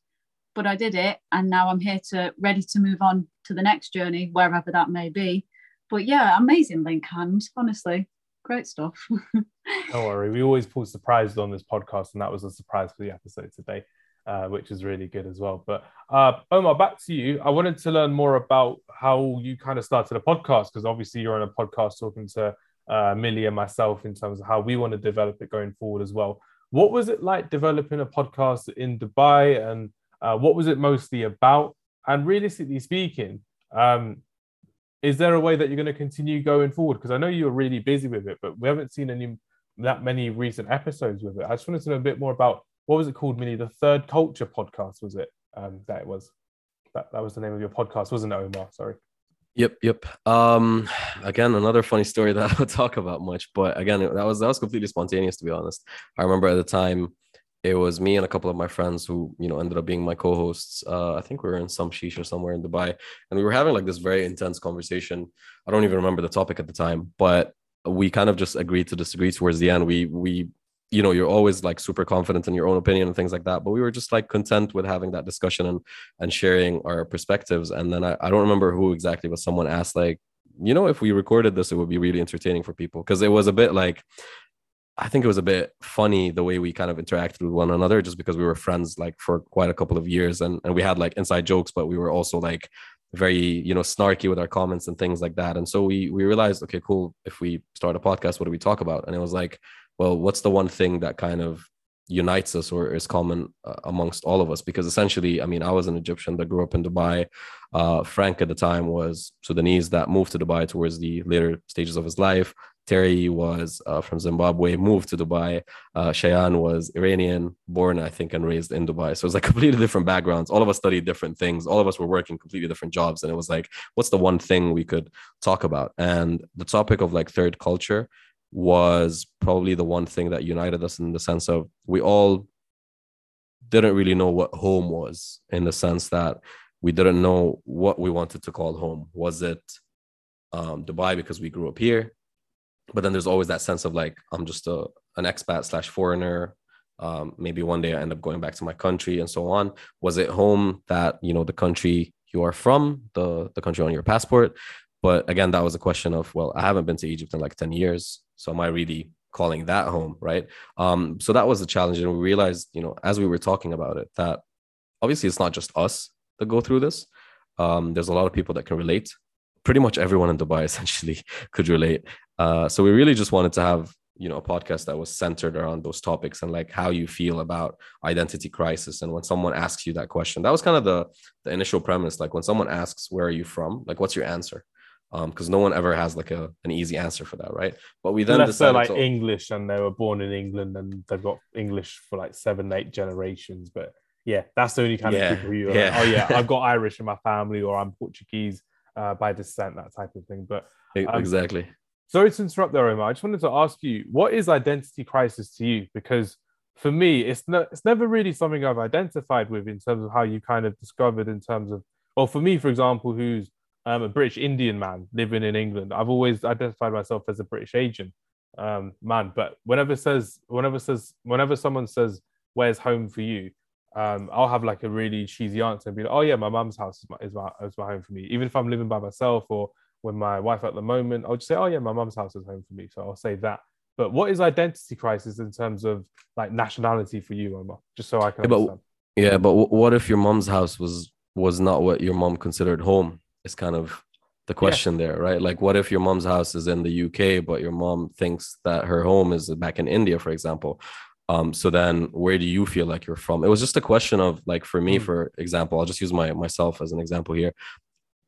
but I did it. And now I'm here to ready to move on to the next journey, wherever that may be. But yeah, amazing link Hams, honestly. Great stuff. Don't worry, we always pull surprises on this podcast, and that was a surprise for the episode today. Uh, which is really good as well. But uh, Omar, back to you. I wanted to learn more about how you kind of started a podcast because obviously you're on a podcast talking to uh, Millie and myself in terms of how we want to develop it going forward as well. What was it like developing a podcast in Dubai, and uh, what was it mostly about? And realistically speaking, um, is there a way that you're going to continue going forward? Because I know you're really busy with it, but we haven't seen any that many recent episodes with it. I just wanted to know a bit more about what was it called, Millie? The Third Culture podcast, was it? Um, that it was. That, that was the name of your podcast, wasn't it, Omar? Sorry. Yep, yep. Um, again, another funny story that I don't talk about much, but again, that was that was completely spontaneous to be honest. I remember at the time it was me and a couple of my friends who you know ended up being my co-hosts. Uh, i think we were in some shisha somewhere in dubai and we were having like this very intense conversation. I don't even remember the topic at the time but we kind of just agreed to disagree towards the end. We we you know you're always like super confident in your own opinion and things like that but we were just like content with having that discussion and and sharing our perspectives. And then i, I don't remember who exactly but someone asked like you know if we recorded this it would be really entertaining for people. Because it was a bit like i think it was a bit funny the way we kind of interacted with one another just because we were friends like for quite a couple of years and and we had like inside jokes but we were also like very you know snarky with our comments and things like that and so we we realized okay cool if we start a podcast what do we talk about and it was like well, what's the one thing that kind of unites us or is common uh, amongst all of us? Because essentially, I mean, I was an Egyptian that grew up in Dubai. Uh, Frank at the time was Sudanese that moved to Dubai towards the later stages of his life. Terry was uh, from Zimbabwe, moved to Dubai. Uh, Shayan was Iranian, born, I think, and raised in Dubai. So it was like completely different backgrounds. All of us studied different things. All of us were working completely different jobs. And it was like, what's the one thing we could talk about? And the topic of like third culture was probably the one thing that united us in the sense of we all didn't really know what home was in the sense that we didn't know what we wanted to call home. Was it um, Dubai because we grew up here? But then there's always that sense of like, I'm just a, an expat slash foreigner. Um, maybe one day I end up going back to my country and so on. Was it home that, you know, the country you are from, the, the country on your passport? But again, that was a question of, well, I haven't been to Egypt in like 10 years. So am I really calling that home? Right. Um, so that was the challenge. And we realized, you know, as we were talking about it, that obviously it's not just us that go through this. Um, there's a lot of people that can relate. Pretty much everyone in Dubai essentially could relate. Uh, so we really just wanted to have you know a podcast that was centered around those topics and like how you feel about identity crisis and when someone asks you that question that was kind of the the initial premise like when someone asks where are you from like what's your answer um because no one ever has like a an easy answer for that right but we then Unless they're like to... english and they were born in england and they've got english for like seven eight generations but yeah that's the only kind yeah. of people who yeah. Like, oh yeah i've got irish in my family or i'm portuguese uh, by descent that type of thing but um, exactly sorry to interrupt there omar i just wanted to ask you what is identity crisis to you because for me it's no, it's never really something i've identified with in terms of how you kind of discovered in terms of well for me for example who's I'm a British Indian man living in England. I've always identified myself as a British Asian um, man. But whenever says, whenever says, whenever someone says, "Where's home for you?" Um, I'll have like a really cheesy answer and be like, "Oh yeah, my mum's house is my, is my is my home for me." Even if I'm living by myself or with my wife at the moment, I'll just say, "Oh yeah, my mum's house is home for me." So I'll say that. But what is identity crisis in terms of like nationality for you, Omar? Just so I can yeah, understand. But, yeah, but what if your mom's house was was not what your mom considered home? is kind of the question yeah. there, right? Like, what if your mom's house is in the UK, but your mom thinks that her home is back in India, for example? Um, so then where do you feel like you're from? It was just a question of like for me, mm. for example, I'll just use my myself as an example here.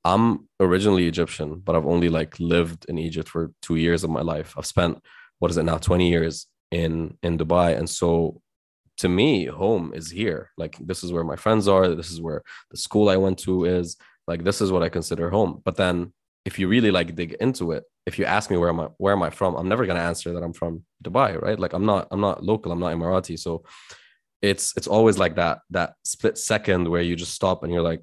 I'm originally Egyptian, but I've only like lived in Egypt for two years of my life. I've spent what is it now, 20 years in in Dubai. And so to me, home is here. Like this is where my friends are, this is where the school I went to is like this is what i consider home but then if you really like dig into it if you ask me where am i where am i from i'm never to answer that i'm from dubai right like i'm not i'm not local i'm not emirati so it's it's always like that that split second where you just stop and you're like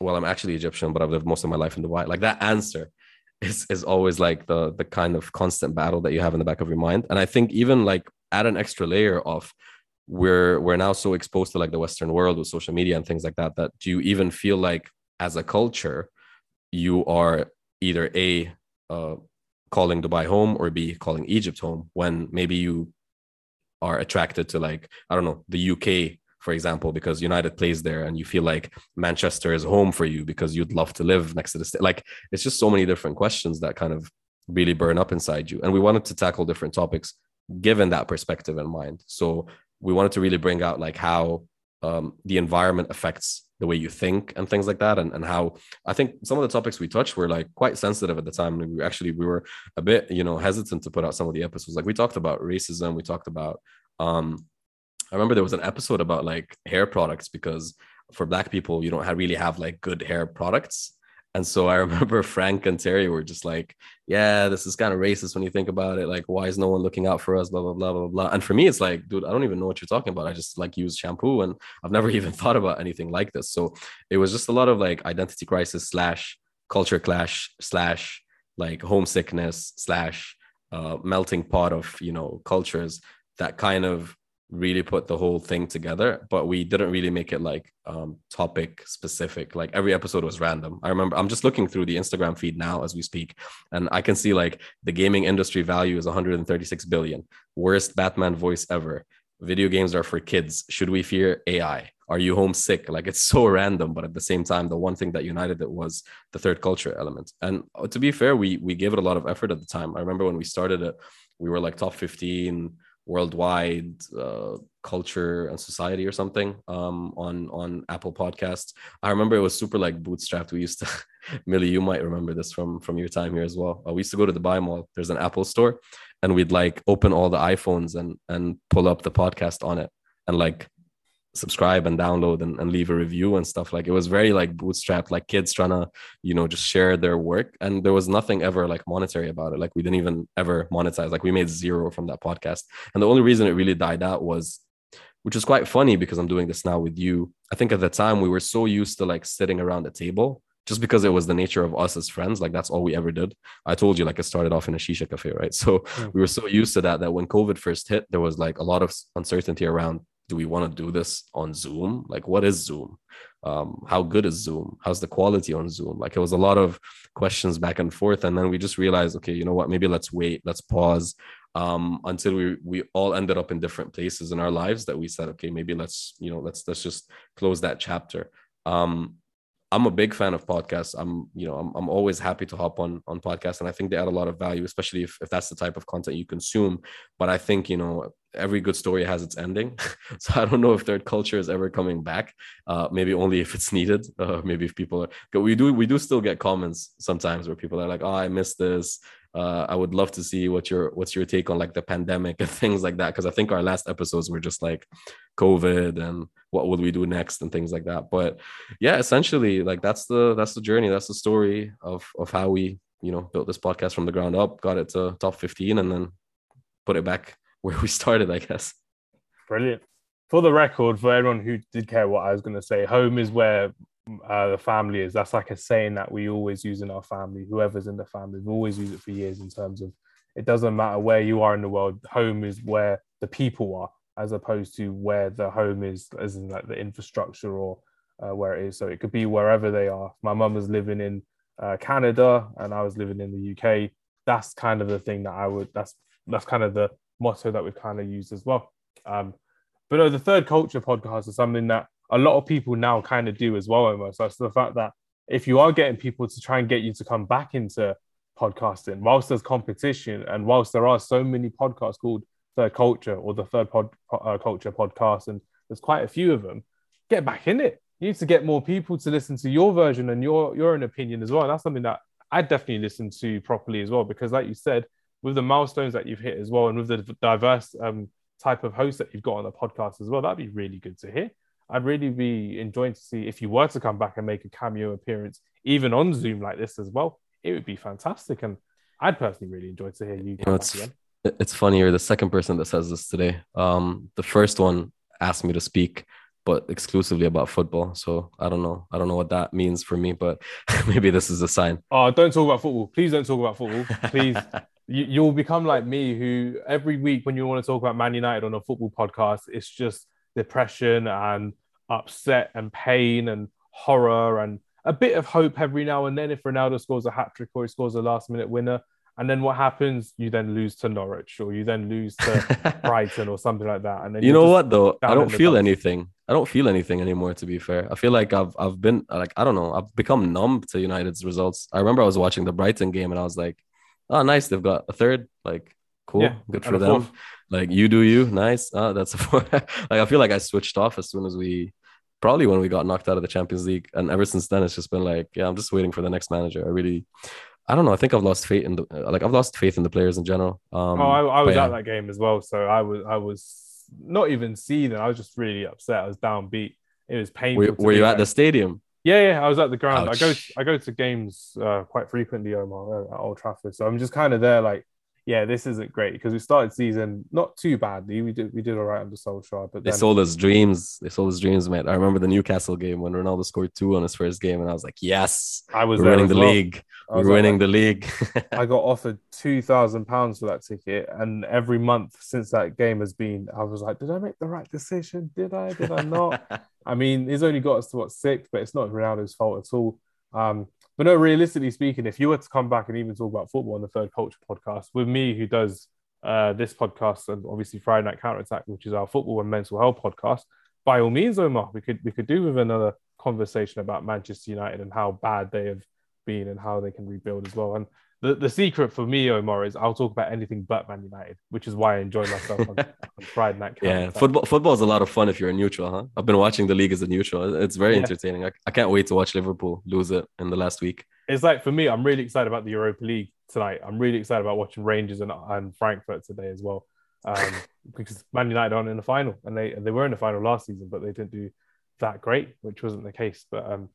well i'm actually egyptian but i've lived most of my life in dubai like that answer is is always like the the kind of constant battle that you have in the back of your mind. And I think even like add an extra layer of we're we're now so exposed to like the Western world with social media and things like that that do you even feel like as a culture you are either a uh, calling Dubai home or b calling Egypt home when maybe you are attracted to like I don't know the UK for example, because United plays there and you feel like Manchester is home for you because you'd love to live next to the state. Like it's just so many different questions that kind of really burn up inside you. And we wanted to tackle different topics given that perspective in mind. So we wanted to really bring out like how um, the environment affects the way you think and things like that and, and how i think some of the topics we touched were like quite sensitive at the time we actually we were a bit you know hesitant to put out some of the episodes like we talked about racism we talked about um I remember there was an episode about like hair products because for black people you don't have, really have like good hair products. And so I remember Frank and Terry were just like, yeah, this is kind of racist when you think about it. Like, why is no one looking out for us? Blah, blah, blah, blah, blah. And for me, it's like, dude, I don't even know what you're talking about. I just like use shampoo and I've never even thought about anything like this. So it was just a lot of like identity crisis slash culture clash slash like homesickness slash uh, melting pot of, you know, cultures that kind of really put the whole thing together but we didn't really make it like um topic specific. Like every episode was random. I remember i'm just looking through the instagram feed now as we speak and i can see like the gaming industry value is 136 billion. Worst batman voice ever. Video games are for kids. Should we fear ai are you homesick? Like it's so random but at the same time the one thing that united it was the third culture element. And uh, to be fair we we gave it a lot of effort at the time. I remember when we started it we were like top 15 worldwide uh, culture and society or something um, on on Apple Podcasts. I remember it was super like bootstrapped. We used to, Millie, you might remember this from from your time here as well. Uh, we used to go to Dubai Mall. There's an Apple store, and we'd like open all the iPhones and and pull up the podcast on it and like subscribe and download and, and leave a review and stuff. Like it was very like bootstrapped like kids trying to you know just share their work. And there was nothing ever like monetary about it. Like we didn't even ever monetize. Like we made zero from that podcast. And the only reason it really died out was which is quite funny because i'm doing this now with you. I think at the time we were so used to like sitting around the table just because it was the nature of us as friends. Like that's all we ever did. I told you like it started off in a shisha cafe right? So we were so used to that that when covid first hit there was like a lot of uncertainty around do we want to do this on Zoom? Like, what is Zoom? Um, how good is Zoom? How's the quality on Zoom? Like, it was a lot of questions back and forth, and then we just realized, okay, you know what? Maybe let's wait, let's pause um, until we we all ended up in different places in our lives that we said, okay, maybe let's you know let's let's just close that chapter. Um, I'm a big fan of podcasts. I'm, you know, I'm, I'm always happy to hop on on podcasts, and I think they add a lot of value, especially if, if that's the type of content you consume. But I think you know every good story has its ending, so I don't know if third culture is ever coming back. Uh, maybe only if it's needed. Uh, maybe if people are. We do we do still get comments sometimes where people are like, "Oh, I missed this uh, I would love to see what your what's your take on like the pandemic and things like that because I think our last episodes were just like COVID and what would we do next and things like that. But yeah, essentially like that's the that's the journey, that's the story of of how we you know built this podcast from the ground up, got it to top fifteen, and then put it back where we started, I guess. Brilliant. For the record, for everyone who did care what I was going to say, home is where uh, the family is. That's like a saying that we always use in our family. Whoever's in the family, we always use it for years. In terms of, it doesn't matter where you are in the world. Home is where the people are, as opposed to where the home is, as in like the infrastructure or uh, where it is. So it could be wherever they are. My mum was living in uh, Canada, and I was living in the UK. That's kind of the thing that I would. That's that's kind of the motto that we've kind of used as well. Um, but no, the third culture podcast is something that a lot of people now kind of do as well almost that's the fact that if you are getting people to try and get you to come back into podcasting whilst there's competition and whilst there are so many podcasts called third culture or the third pod, uh, culture podcast and there's quite a few of them get back in it you need to get more people to listen to your version and your your own opinion as well and that's something that i definitely listen to properly as well because like you said with the milestones that you've hit as well and with the diverse um, type of host that you've got on the podcast as well that'd be really good to hear I'd really be enjoying to see if you were to come back and make a cameo appearance, even on Zoom like this as well. It would be fantastic, and I'd personally really enjoy to hear you. you know, it's, it's funny. You're the second person that says this today. Um, the first one asked me to speak but exclusively about football. So I don't know. I don't know what that means for me, but maybe this is a sign. Oh, don't talk about football. Please don't talk about football. Please. you, you'll become like me, who every week when you want to talk about Man United on a football podcast, it's just depression and upset and pain and horror and a bit of hope every now and then if Ronaldo scores a hat trick or he scores a last minute winner. And then what happens? You then lose to Norwich or you then lose to Brighton or something like that. And then you know what though? I don't feel anything. I don't feel anything anymore. To be fair, I feel like I've I've been like I don't know. I've become numb to United's results. I remember I was watching the Brighton game and I was like, oh nice, they've got a third. Like cool, yeah, good for them. Fourth. Like you do you, nice. Oh, that's a four. like I feel like I switched off as soon as we probably when we got knocked out of the Champions League. And ever since then, it's just been like, yeah, I'm just waiting for the next manager. I really, I don't know. I think I've lost faith in the like I've lost faith in the players in general. Um, oh, I, I was yeah. at that game as well, so I was I was not even seeing it. I was just really upset. I was downbeat. It was painful. Were, were you at the stadium? Yeah, yeah, I was at the ground. Ouch. I go I go to games uh, quite frequently, Omar, at Old Trafford. So I'm just kind of there, like yeah, this isn't great because we started season not too badly. We did we did all right under Solskjaer, but they then... sold us dreams. They sold us dreams, mate. I remember the Newcastle game when Ronaldo scored two on his first game, and I was like, yes, I was winning the well. league. We're winning like, the league. I got offered two thousand pounds for that ticket, and every month since that game has been, I was like, did I make the right decision? Did I? Did I not? I mean, he's only got us to what sixth, but it's not Ronaldo's fault at all. Um, but no, realistically speaking, if you were to come back and even talk about football on the Third Culture podcast with me, who does uh, this podcast and obviously Friday Night Counter Attack, which is our football and mental health podcast, by all means, Omar, we could we could do with another conversation about Manchester United and how bad they have been and how they can rebuild as well. And the, the secret for me, Omar, is I'll talk about anything but Man United, which is why I enjoy myself on, on Friday night. Yeah, football football is a lot of fun if you're a neutral, huh? I've been watching the league as a neutral. It's very yeah. entertaining. I, I can't wait to watch Liverpool lose it in the last week. It's like for me, I'm really excited about the Europa League tonight. I'm really excited about watching Rangers and, and Frankfurt today as well. Um, because Man United aren't in the final and they they were in the final last season, but they didn't do that great, which wasn't the case. But um,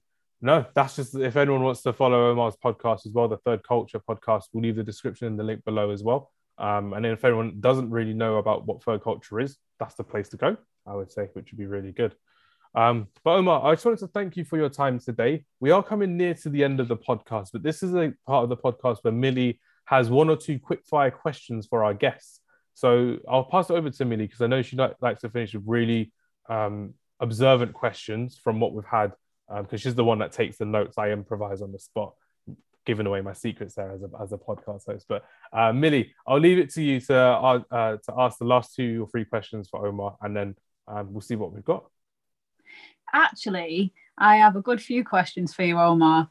no, that's just if anyone wants to follow Omar's podcast as well, the Third Culture podcast, we'll leave the description in the link below as well. Um, and then if anyone doesn't really know about what Third Culture is, that's the place to go, I would say, which would be really good. Um, but Omar, I just wanted to thank you for your time today. We are coming near to the end of the podcast, but this is a part of the podcast where Millie has one or two quick fire questions for our guests. So I'll pass it over to Millie because I know she likes to finish with really um, observant questions from what we've had because um, she's the one that takes the notes. I improvise on the spot, giving away my secrets there as a, as a podcast host. But uh, Millie, I'll leave it to you to uh, uh, to ask the last two or three questions for Omar, and then um, we'll see what we've got. Actually, I have a good few questions for you, Omar.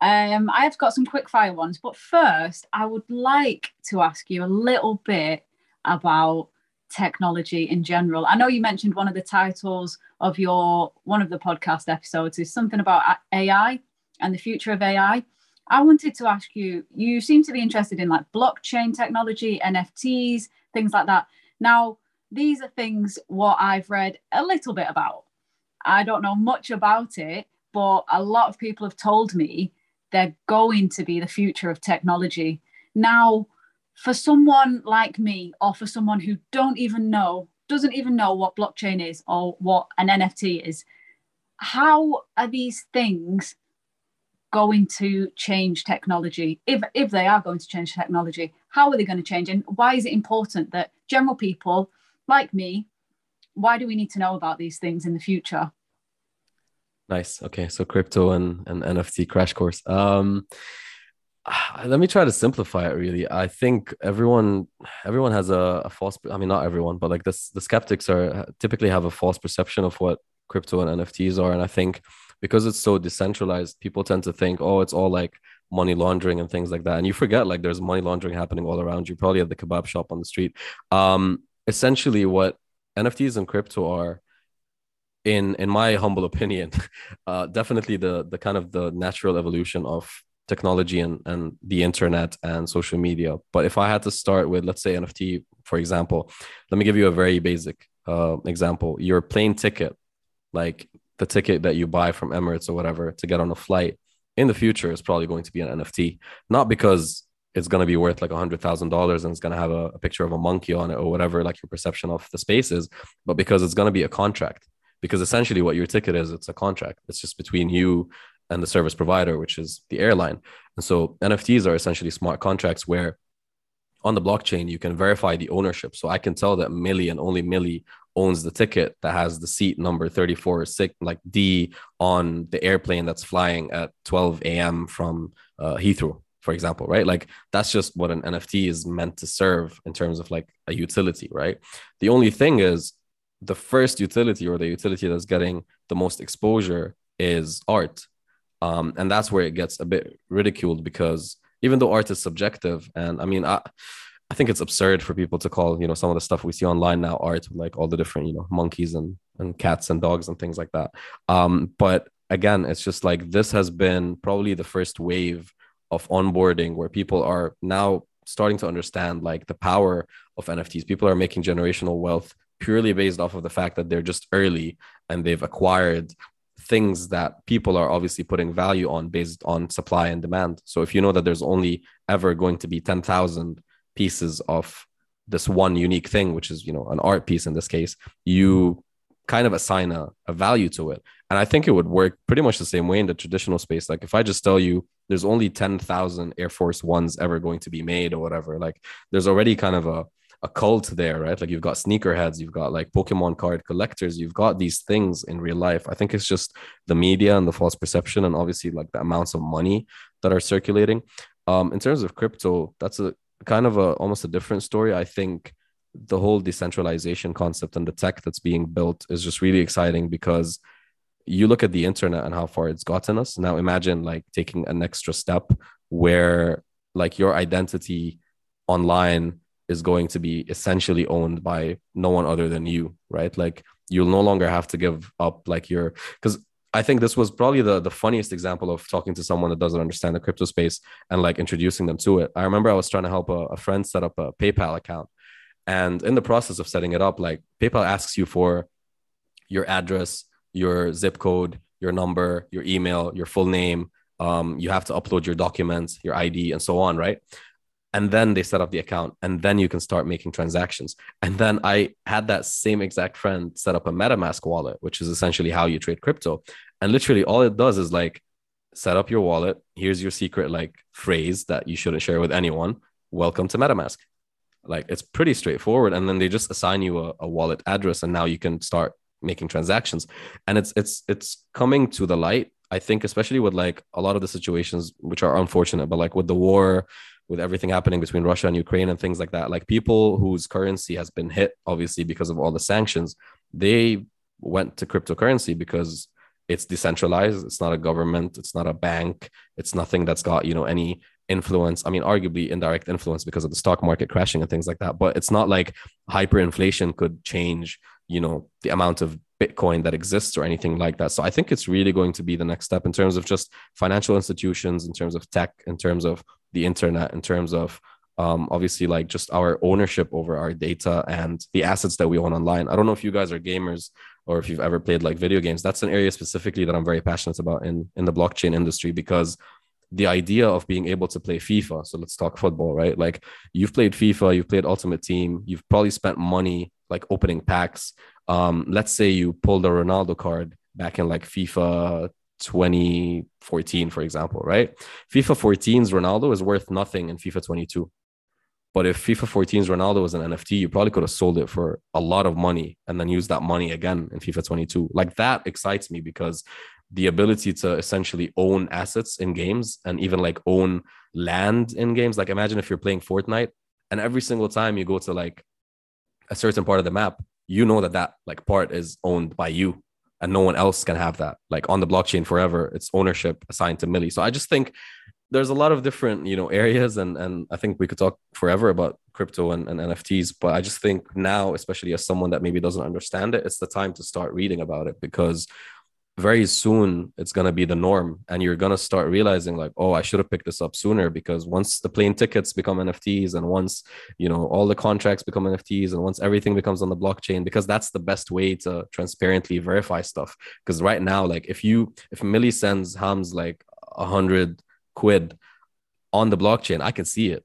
Um, I have got some quick fire ones, but first, I would like to ask you a little bit about technology in general. I know you mentioned one of the titles of your one of the podcast episodes is something about AI and the future of AI. I wanted to ask you, you seem to be interested in like blockchain technology, NFTs, things like that. Now, these are things what I've read a little bit about. I don't know much about it, but a lot of people have told me they're going to be the future of technology. Now, for someone like me or for someone who don't even know doesn't even know what blockchain is or what an nft is how are these things going to change technology? If if they are going to change technology how are they going to change? And why is it important that general people like me why do we need to know about these things in the future? Nice. Okay so crypto and, and nft crash course. Um let me try to simplify it really. I think everyone everyone has a, a, false i mean not everyone but like this the skeptics are typically have a false perception of what crypto and nfts are. And i think because it's so decentralized people tend to think oh it's all like money laundering and things like that. And you forget like there's money laundering happening all around you probably at the kebab shop on the street. Um essentially what nfts and crypto are in in my humble opinion uh definitely the the kind of the natural evolution of technology and, and the internet and social media. But if I had to start with, let's say, NFT, for example, let me give you a very basic uh, example. Your plane ticket, like the ticket that you buy from Emirates or whatever to get on a flight in the future is probably going to be an NFT, not because it's going to be worth like a hundred thousand dollars and it's going to have a, a, picture of a monkey on it or whatever, like your perception of the space is, but because it's going to be a contract because essentially what your ticket is it's a contract it's just between you and the service provider which is the airline. And so nfts are essentially smart contracts where on the blockchain you can verify the ownership. So i can tell that millie and only millie owns the ticket that has the seat number 34 6 like d on the airplane that's flying at 12 a.m from uh, heathrow for example right? Like that's just what an nft is meant to serve in terms of like a utility right? The only thing is the first utility or the utility that's getting the most exposure is art. Um, and that's where it gets a bit ridiculed because even though art is subjective, and I mean, I, I think it's absurd for people to call, you know, some of the stuff we see online now art, like all the different, you know, monkeys and, and cats and dogs and things like that. Um, but again, it's just like this has been probably the first wave of onboarding where people are now starting to understand like the power of NFTs. People are making generational wealth purely based off of the fact that they're just early and they've acquired things that people are obviously putting value on based on supply and demand. So if you know that there's only ever going to be 10,000 pieces of this one unique thing, which is, you know, an art piece in this case, you kind of assign a, a value to it. And I think it would work pretty much the same way in the traditional space. Like if I just tell you there's only 10,000 Air Force Ones ever going to be made or whatever, like there's already kind of a a cult there, right? Like you've got sneakerheads, you've got like Pokemon card collectors, you've got these things in real life. I think it's just the media and the false perception, and obviously like the amounts of money that are circulating. Um, in terms of crypto, that's a kind of a almost a different story. I think the whole decentralization concept and the tech that's being built is just really exciting because you look at the internet and how far it's gotten us. Now imagine like taking an extra step where like your identity online is going to be essentially owned by no one other than you, right? Like you'll no longer have to give up like your because I think this was probably the the funniest example of talking to someone that doesn't understand the crypto space and like introducing them to it. I remember I was trying to help a, a friend set up a PayPal account. And in the process of setting it up, like PayPal asks you for your address, your zip code, your number, your email, your full name. Um, you have to upload your documents, your ID, and so on, right? And then they set up the account and then you can start making transactions. And then i had that same exact friend set up a metamask wallet which is essentially how you trade crypto. And literally all it does is like set up your wallet. Here's your secret like phrase that you shouldn't share with anyone. Welcome to metamask. Like it's pretty straightforward. And then they just assign you a, a wallet address and now you can start making transactions. And it's it's it's coming to the light i think especially with like a lot of the situations which are unfortunate but like with the war with everything happening between Russia and Ukraine and things like that. Like people whose currency has been hit, obviously, because of all the sanctions, they went to cryptocurrency because it's decentralized. It's not a government. It's not a bank. It's nothing that's got, you know, any influence. I mean, arguably indirect influence because of the stock market crashing and things like that. But it's not like hyperinflation could change, you know, the amount of Bitcoin that exists or anything like that. So I think it's really going to be the next step in terms of just financial institutions, in terms of tech, in terms of the internet in terms of um, obviously like just our ownership over our data and the assets that we own online. I don't know if you guys are gamers or if you've ever played like video games. That's an area specifically that I'm very passionate about in in the blockchain industry because the idea of being able to play FIFA. So let's talk football, right? Like you've played FIFA, you've played Ultimate Team, you've probably spent money like opening packs. Um, let's say you pulled a Ronaldo card back in like FIFA 2014, for example, right? FIFA 14's Ronaldo is worth nothing in FIFA 22. But if FIFA 14's Ronaldo was an NFT, you probably could have sold it for a lot of money and then use that money again in FIFA 22. Like that excites me because the ability to essentially own assets in games and even like own land in games. Like imagine if you're playing Fortnite and every single time you go to like a certain part of the map, you know that that like part is owned by you and no one else can have that like on the blockchain forever it's ownership assigned to millie so i just think there's a lot of different you know areas and and i think we could talk forever about crypto and, and nfts but i just think now especially as someone that maybe doesn't understand it it's the time to start reading about it because very soon it's going to be the norm and you're going to start realizing like oh i should have picked this up sooner because once the plane tickets become nfts and once you know all the contracts become nfts and once everything becomes on the blockchain because that's the best way to transparently verify stuff. Because right now like if you if millie sends hams like a hundred quid on the blockchain i can see it.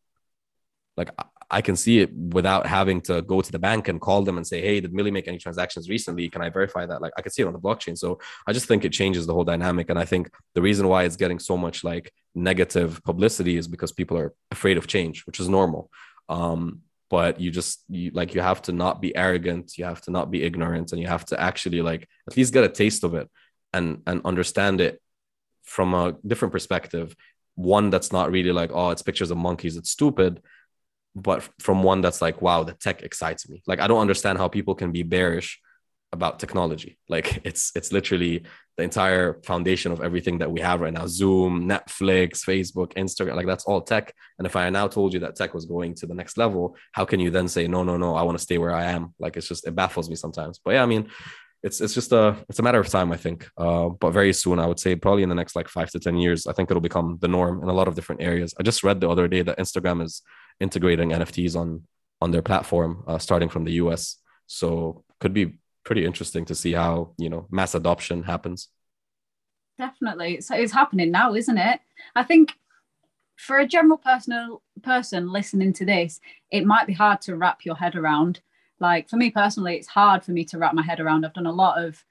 Like I can see it without having to go to the bank and call them and say, "Hey, did Millie make any transactions recently? Can I verify that?" Like I can see it on the blockchain. So I just think it changes the whole dynamic, and I think the reason why it's getting so much like negative publicity is because people are afraid of change, which is normal. Um, but you just you, like you have to not be arrogant, you have to not be ignorant, and you have to actually like at least get a taste of it and and understand it from a different perspective. One that's not really like, oh, it's pictures of monkeys, it's stupid but from one that's like, wow, the tech excites me. Like I don't understand how people can be bearish about technology. Like it's it's literally the entire foundation of everything that we have right now. Zoom, Netflix, Facebook, Instagram, like that's all tech. And if I now told you that tech was going to the next level, how can you then say no, no, no, I want to stay where I am? Like it's just it baffles me sometimes. But yeah, I mean, it's it's just a it's a matter of time, I think. Uh, but very soon, I would say probably in the next like five to ten years, I think it'll become the norm in a lot of different areas. I just read the other day that Instagram is integrating NFTs on on their platform, uh, starting from the US. So could be pretty interesting to see how you know mass adoption happens. Definitely, it's, it's happening now, isn't it? I think for a general personal person listening to this, it might be hard to wrap your head around like for me personally, it's hard for me to wrap my head around. I've done a lot of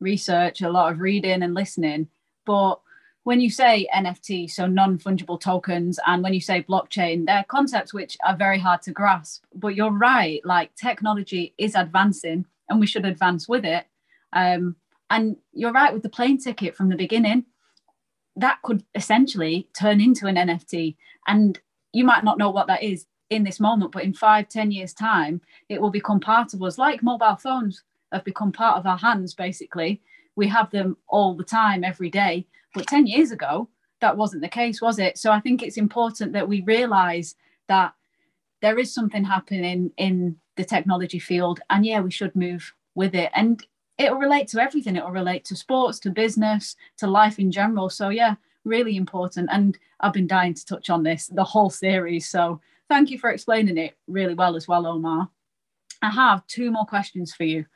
research, a lot of reading and listening. But when you say NFT, so non fungible tokens, and when you say blockchain, they're concepts which are very hard to grasp. But you're right, like technology is advancing and we should advance with it. Um, and you're right with the plane ticket from the beginning. That could essentially turn into an NFT. And you might not know what that is in this moment, but in five, ten years' time, it will become part of us, like mobile phones have become part of our hands, basically. We have them all the time, every day. But 10 years ago, that wasn't the case, was it? So I think it's important that we realize that there is something happening in the technology field. And yeah, we should move with it. And it'll relate to everything. It'll relate to sports, to business, to life in general. So yeah, really important. And I've been dying to touch on this the whole series. So thank you for explaining it really well as well, Omar. I have two more questions for you.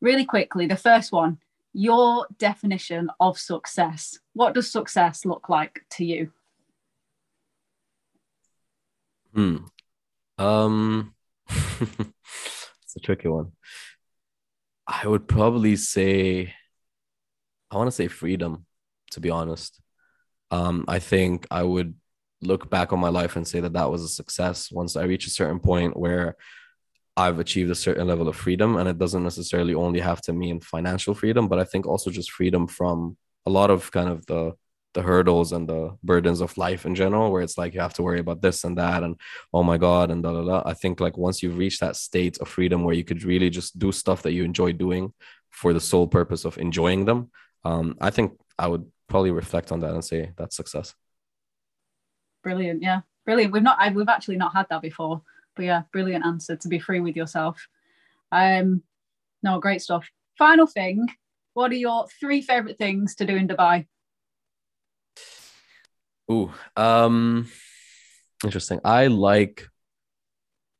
Really quickly, the first one your definition of success. What does success look like to you? Hmm. Um, it's a tricky one. I would probably say, I want to say freedom, to be honest. Um, I think I would look back on my life and say that that was a success once I reach a certain point where I've achieved a certain level of freedom. And it doesn't necessarily only have to mean financial freedom, but I think also just freedom from a lot of kind of the the hurdles and the burdens of life in general, where it's like you have to worry about this and that, and oh my god, and da da da. I think like once you've reached that state of freedom where you could really just do stuff that you enjoy doing for the sole purpose of enjoying them, um, I think I would probably reflect on that and say that's success. Brilliant. Yeah. Brilliant. We've not, I, we've actually not had that before, but yeah, brilliant answer to be free with yourself. Um, no, great stuff. Final thing. What are your three favorite things to do in Dubai? Ooh, um, interesting. I like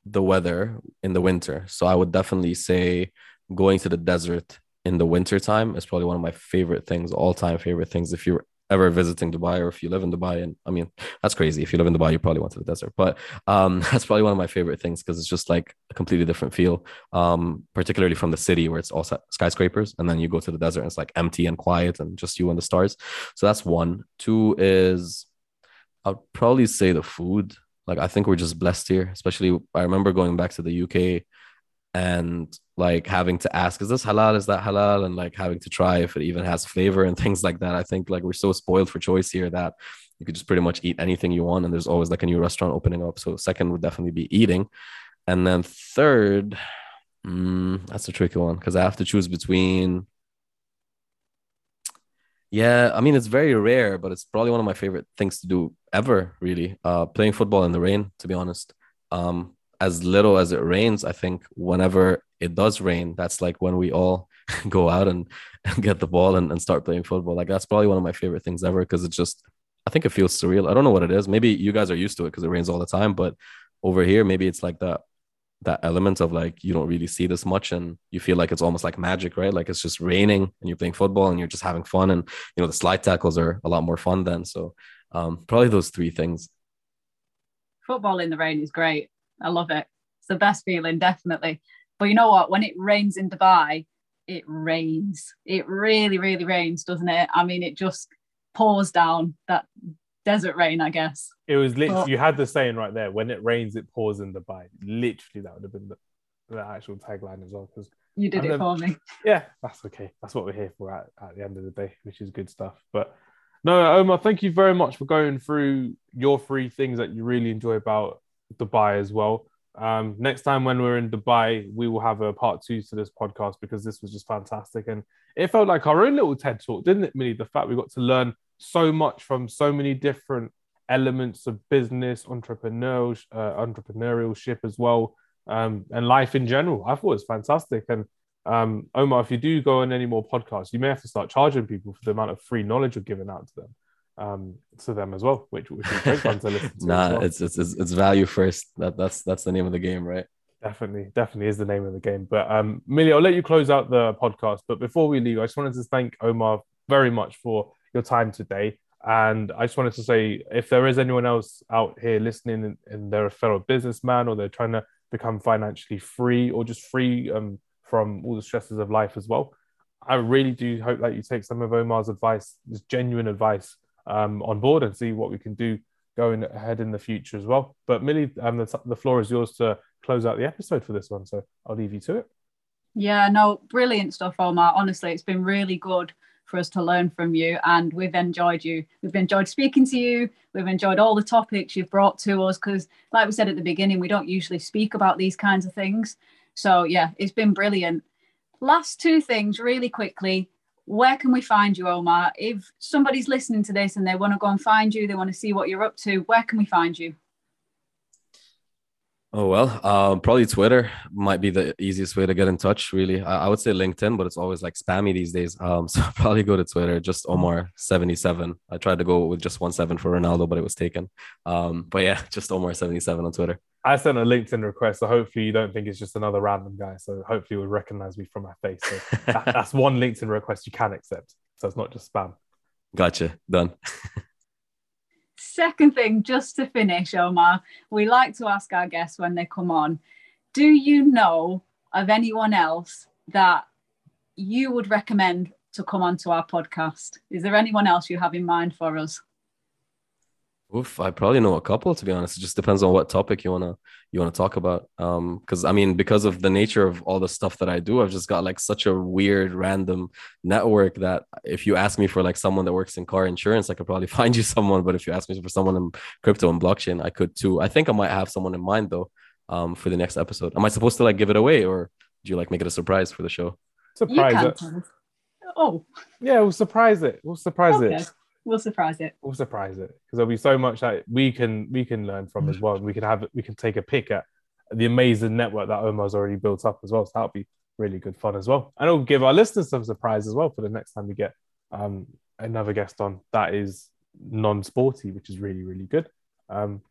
the weather in the winter. So I would definitely say going to the desert in the winter time is probably one of my favorite things, all time favorite things. If you're ever visiting Dubai or if you live in Dubai, and I mean, that's crazy. If you live in Dubai, you probably went to the desert, but um, that's probably one of my favorite things because it's just like a completely different feel, um, particularly from the city where it's all skyscrapers. And then you go to the desert and it's like empty and quiet and just you and the stars. So that's one. Two is I'd probably say the food. Like, I think we're just blessed here, especially I remember going back to the UK and like having to ask, is this halal? Is that halal? And like having to try if it even has flavor and things like that. I think like we're so spoiled for choice here that you could just pretty much eat anything you want. And there's always like a new restaurant opening up. So second would definitely be eating. And then third, mm, that's a tricky one because I have to choose between. Yeah, I mean it's very rare, but it's probably one of my favorite things to do ever. Really, uh, playing football in the rain. To be honest, um, as little as it rains, I think whenever it does rain, that's like when we all go out and, and get the ball and, and start playing football. Like that's probably one of my favorite things ever because it just I think it feels surreal. I don't know what it is. Maybe you guys are used to it because it rains all the time, but over here, maybe it's like that that element of like you don't really see this much and you feel like it's almost like magic, right? Like it's just raining and you're playing football and you're just having fun and you know the slide tackles are a lot more fun then. So um, probably those three things. Football in the rain is great I love it. It's the best feeling, definitely. But you know what? When it rains in Dubai, it rains. It really, really rains, doesn't it? I mean, it just pours down that desert rain, I guess. It was literally, but, you had the saying right there when it rains, it pours in Dubai. Literally, that would have been the, the actual tagline as well. Because you did it for me. Yeah, that's okay. That's what we're here for at, at the end of the day, which is good stuff. But no, Omar, thank you very much for going through your three things that you really enjoy about Dubai as well. Um, next time when we're in Dubai, we will have a part two to this podcast because this was just fantastic. And it felt like our own little TED talk, didn't it, Millie? The fact we got to learn so much from so many different elements of business, entrepreneurial, uh, entrepreneurship as well, um, and life in general. I thought it was fantastic. And um, Omar, if you do go on any more podcasts, you may have to start charging people for the amount of free knowledge you're giving out to them um, to them as well, which, which is great fun to listen to. nah, well. it's, it's it's value first. That that's that's the name of the game, right? Definitely, definitely is the name of the game. But um, Millie, I'll let you close out the podcast. But before we leave, I just wanted to thank Omar very much for your time today. And I just wanted to say, if there is anyone else out here listening and, and they're a fellow businessman or they're trying to become financially free or just free um, from all the stresses of life as well, I really do hope that you take some of Omar's advice, this genuine advice, um, on board and see what we can do going ahead in the future as well. But Millie, um, the, the floor is yours to close out the episode for this one. So I'll leave you to it. Yeah, no, brilliant stuff, Omar. Honestly, it's been really good for us to learn from you and we've enjoyed you. We've enjoyed speaking to you. We've enjoyed all the topics you've brought to us because, like we said at the beginning, we don't usually speak about these kinds of things. So, yeah, it's been brilliant. Last two things, really quickly where can we find you, Omar? If somebody's listening to this and they want to go and find you, they want to see what you're up to, where can we find you? Oh well, uh, probably Twitter might be the easiest way to get in touch. Really, I, I, would say LinkedIn, but it's always like spammy these days. Um, so probably go to Twitter, just Omar seventy seven. I tried to go with just one seven for Ronaldo, but it was taken. Um, but yeah, just Omar seventy seven on Twitter. I sent a LinkedIn request, so hopefully you don't think it's just another random guy. So hopefully you will recognize me from my face. So that, that's one LinkedIn request you can accept. So it's not just spam. Gotcha. Done. Second thing, just to finish, Omar, we like to ask our guests when they come on, do you know of anyone else that you would recommend to come onto our podcast? Is there anyone else you have in mind for us? Oof, I probably know a couple to be honest. It just depends on what topic you wanna you wanna talk about. Um, because I mean, because of the nature of all the stuff that I do, I've just got like such a weird random network that if you ask me for like someone that works in car insurance, I could probably find you someone. But if you ask me for someone in crypto and blockchain, I could too. I think I might have someone in mind though, um, for the next episode. Am I supposed to like give it away or do you like make it a surprise for the show? Surprise it. Oh. Yeah, we'll surprise it. We'll surprise okay. it we'll surprise it. We'll surprise it because there'll be so much that we can we can learn from as well. We can have we can take a pick at the amazing network that Omar's already built up as well. So that'll be really good fun as well, and it'll give our listeners some surprise as well for the next time we get um, another guest on that is non-sporty, which is really really good. Um,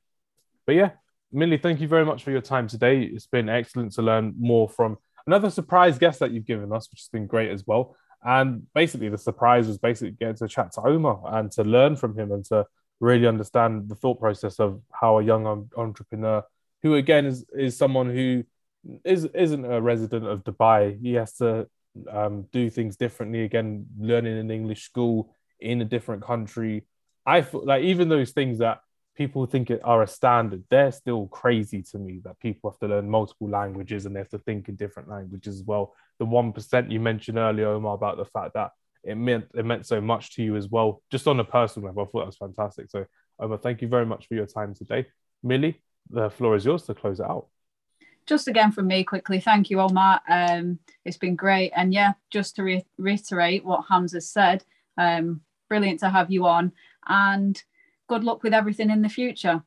but yeah, Millie, thank you very much for your time today. It's been excellent to learn more from another surprise guest that you've given us, which has been great as well. And basically, the surprise was basically getting to chat to Omar and to learn from him and to really understand the thought process of how a young entrepreneur, who again is is someone who is isn't a resident of Dubai, he has to um, do things differently. Again, learning in English school in a different country. I feel like even those things that people think it are a standard, they're still crazy to me that people have to learn multiple languages and they have to think in different languages as well. The one percent you mentioned earlier, Omar, about the fact that it meant it meant so much to you as well, just on a personal level. I thought that was fantastic. So, Omar, thank you very much for your time today. Millie, the floor is yours to close it out. Just again from me quickly, thank you, Omar. Um, it's been great, and yeah, just to re- reiterate what Hamza said, um, brilliant to have you on, and good luck with everything in the future.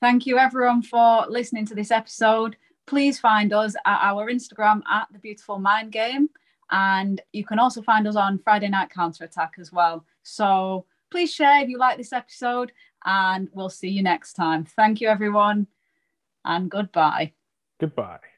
Thank you, everyone, for listening to this episode. Please find us at our Instagram at the Beautiful Mind Game. And you can also find us on Friday Night Counter Attack as well. So please share if you like this episode, and we'll see you next time. Thank you, everyone, and goodbye. Goodbye.